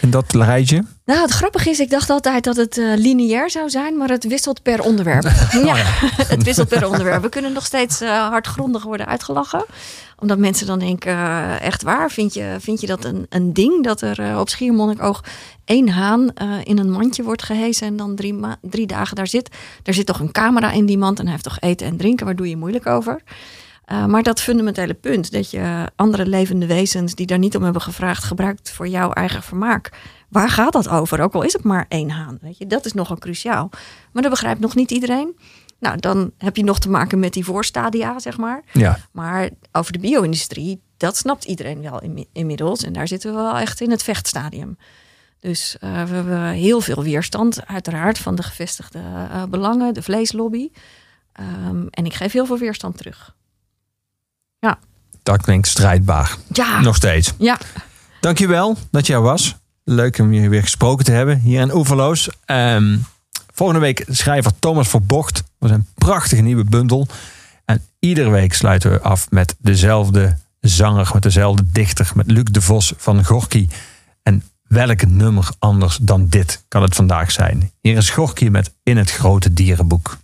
In dat rijtje? Nou, het grappige is, ik dacht altijd dat het eh, lineair zou zijn, maar het wisselt per onderwerp. ja, het wisselt per onderwerp. We kunnen nog steeds eh, hardgrondig worden uitgelachen. Omdat mensen dan denken, eh, echt waar, vind je, vind je dat een, een ding? Dat er op Schiermonnikoog één haan in een mandje wordt gehezen en dan drie, drie dagen daar zit. Er zit toch een camera in die mand en hij heeft toch eten en drinken, waar doe je moeilijk over? Uh, maar dat fundamentele punt, dat je andere levende wezens die daar niet om hebben gevraagd, gebruikt voor jouw eigen vermaak. Waar gaat dat over? Ook al is het maar één haan. Weet je? Dat is nogal cruciaal. Maar dat begrijpt nog niet iedereen. Nou, dan heb je nog te maken met die voorstadia, zeg maar. Ja. Maar over de bio-industrie, dat snapt iedereen wel inmi- inmiddels. En daar zitten we wel echt in het vechtstadium. Dus uh, we hebben heel veel weerstand, uiteraard, van de gevestigde uh, belangen, de vleeslobby. Um, en ik geef heel veel weerstand terug. Ja. Dat klinkt strijdbaar. Ja. Nog steeds. Ja. Dankjewel dat jij was. Leuk om je weer gesproken te hebben hier in Oeverloos. Um, volgende week schrijver Thomas Verbocht. voor zijn prachtige nieuwe bundel. En iedere week sluiten we af met dezelfde zanger, met dezelfde dichter, met Luc de Vos van Gorky. En welk nummer anders dan dit kan het vandaag zijn? Hier is Gorky met In het grote dierenboek.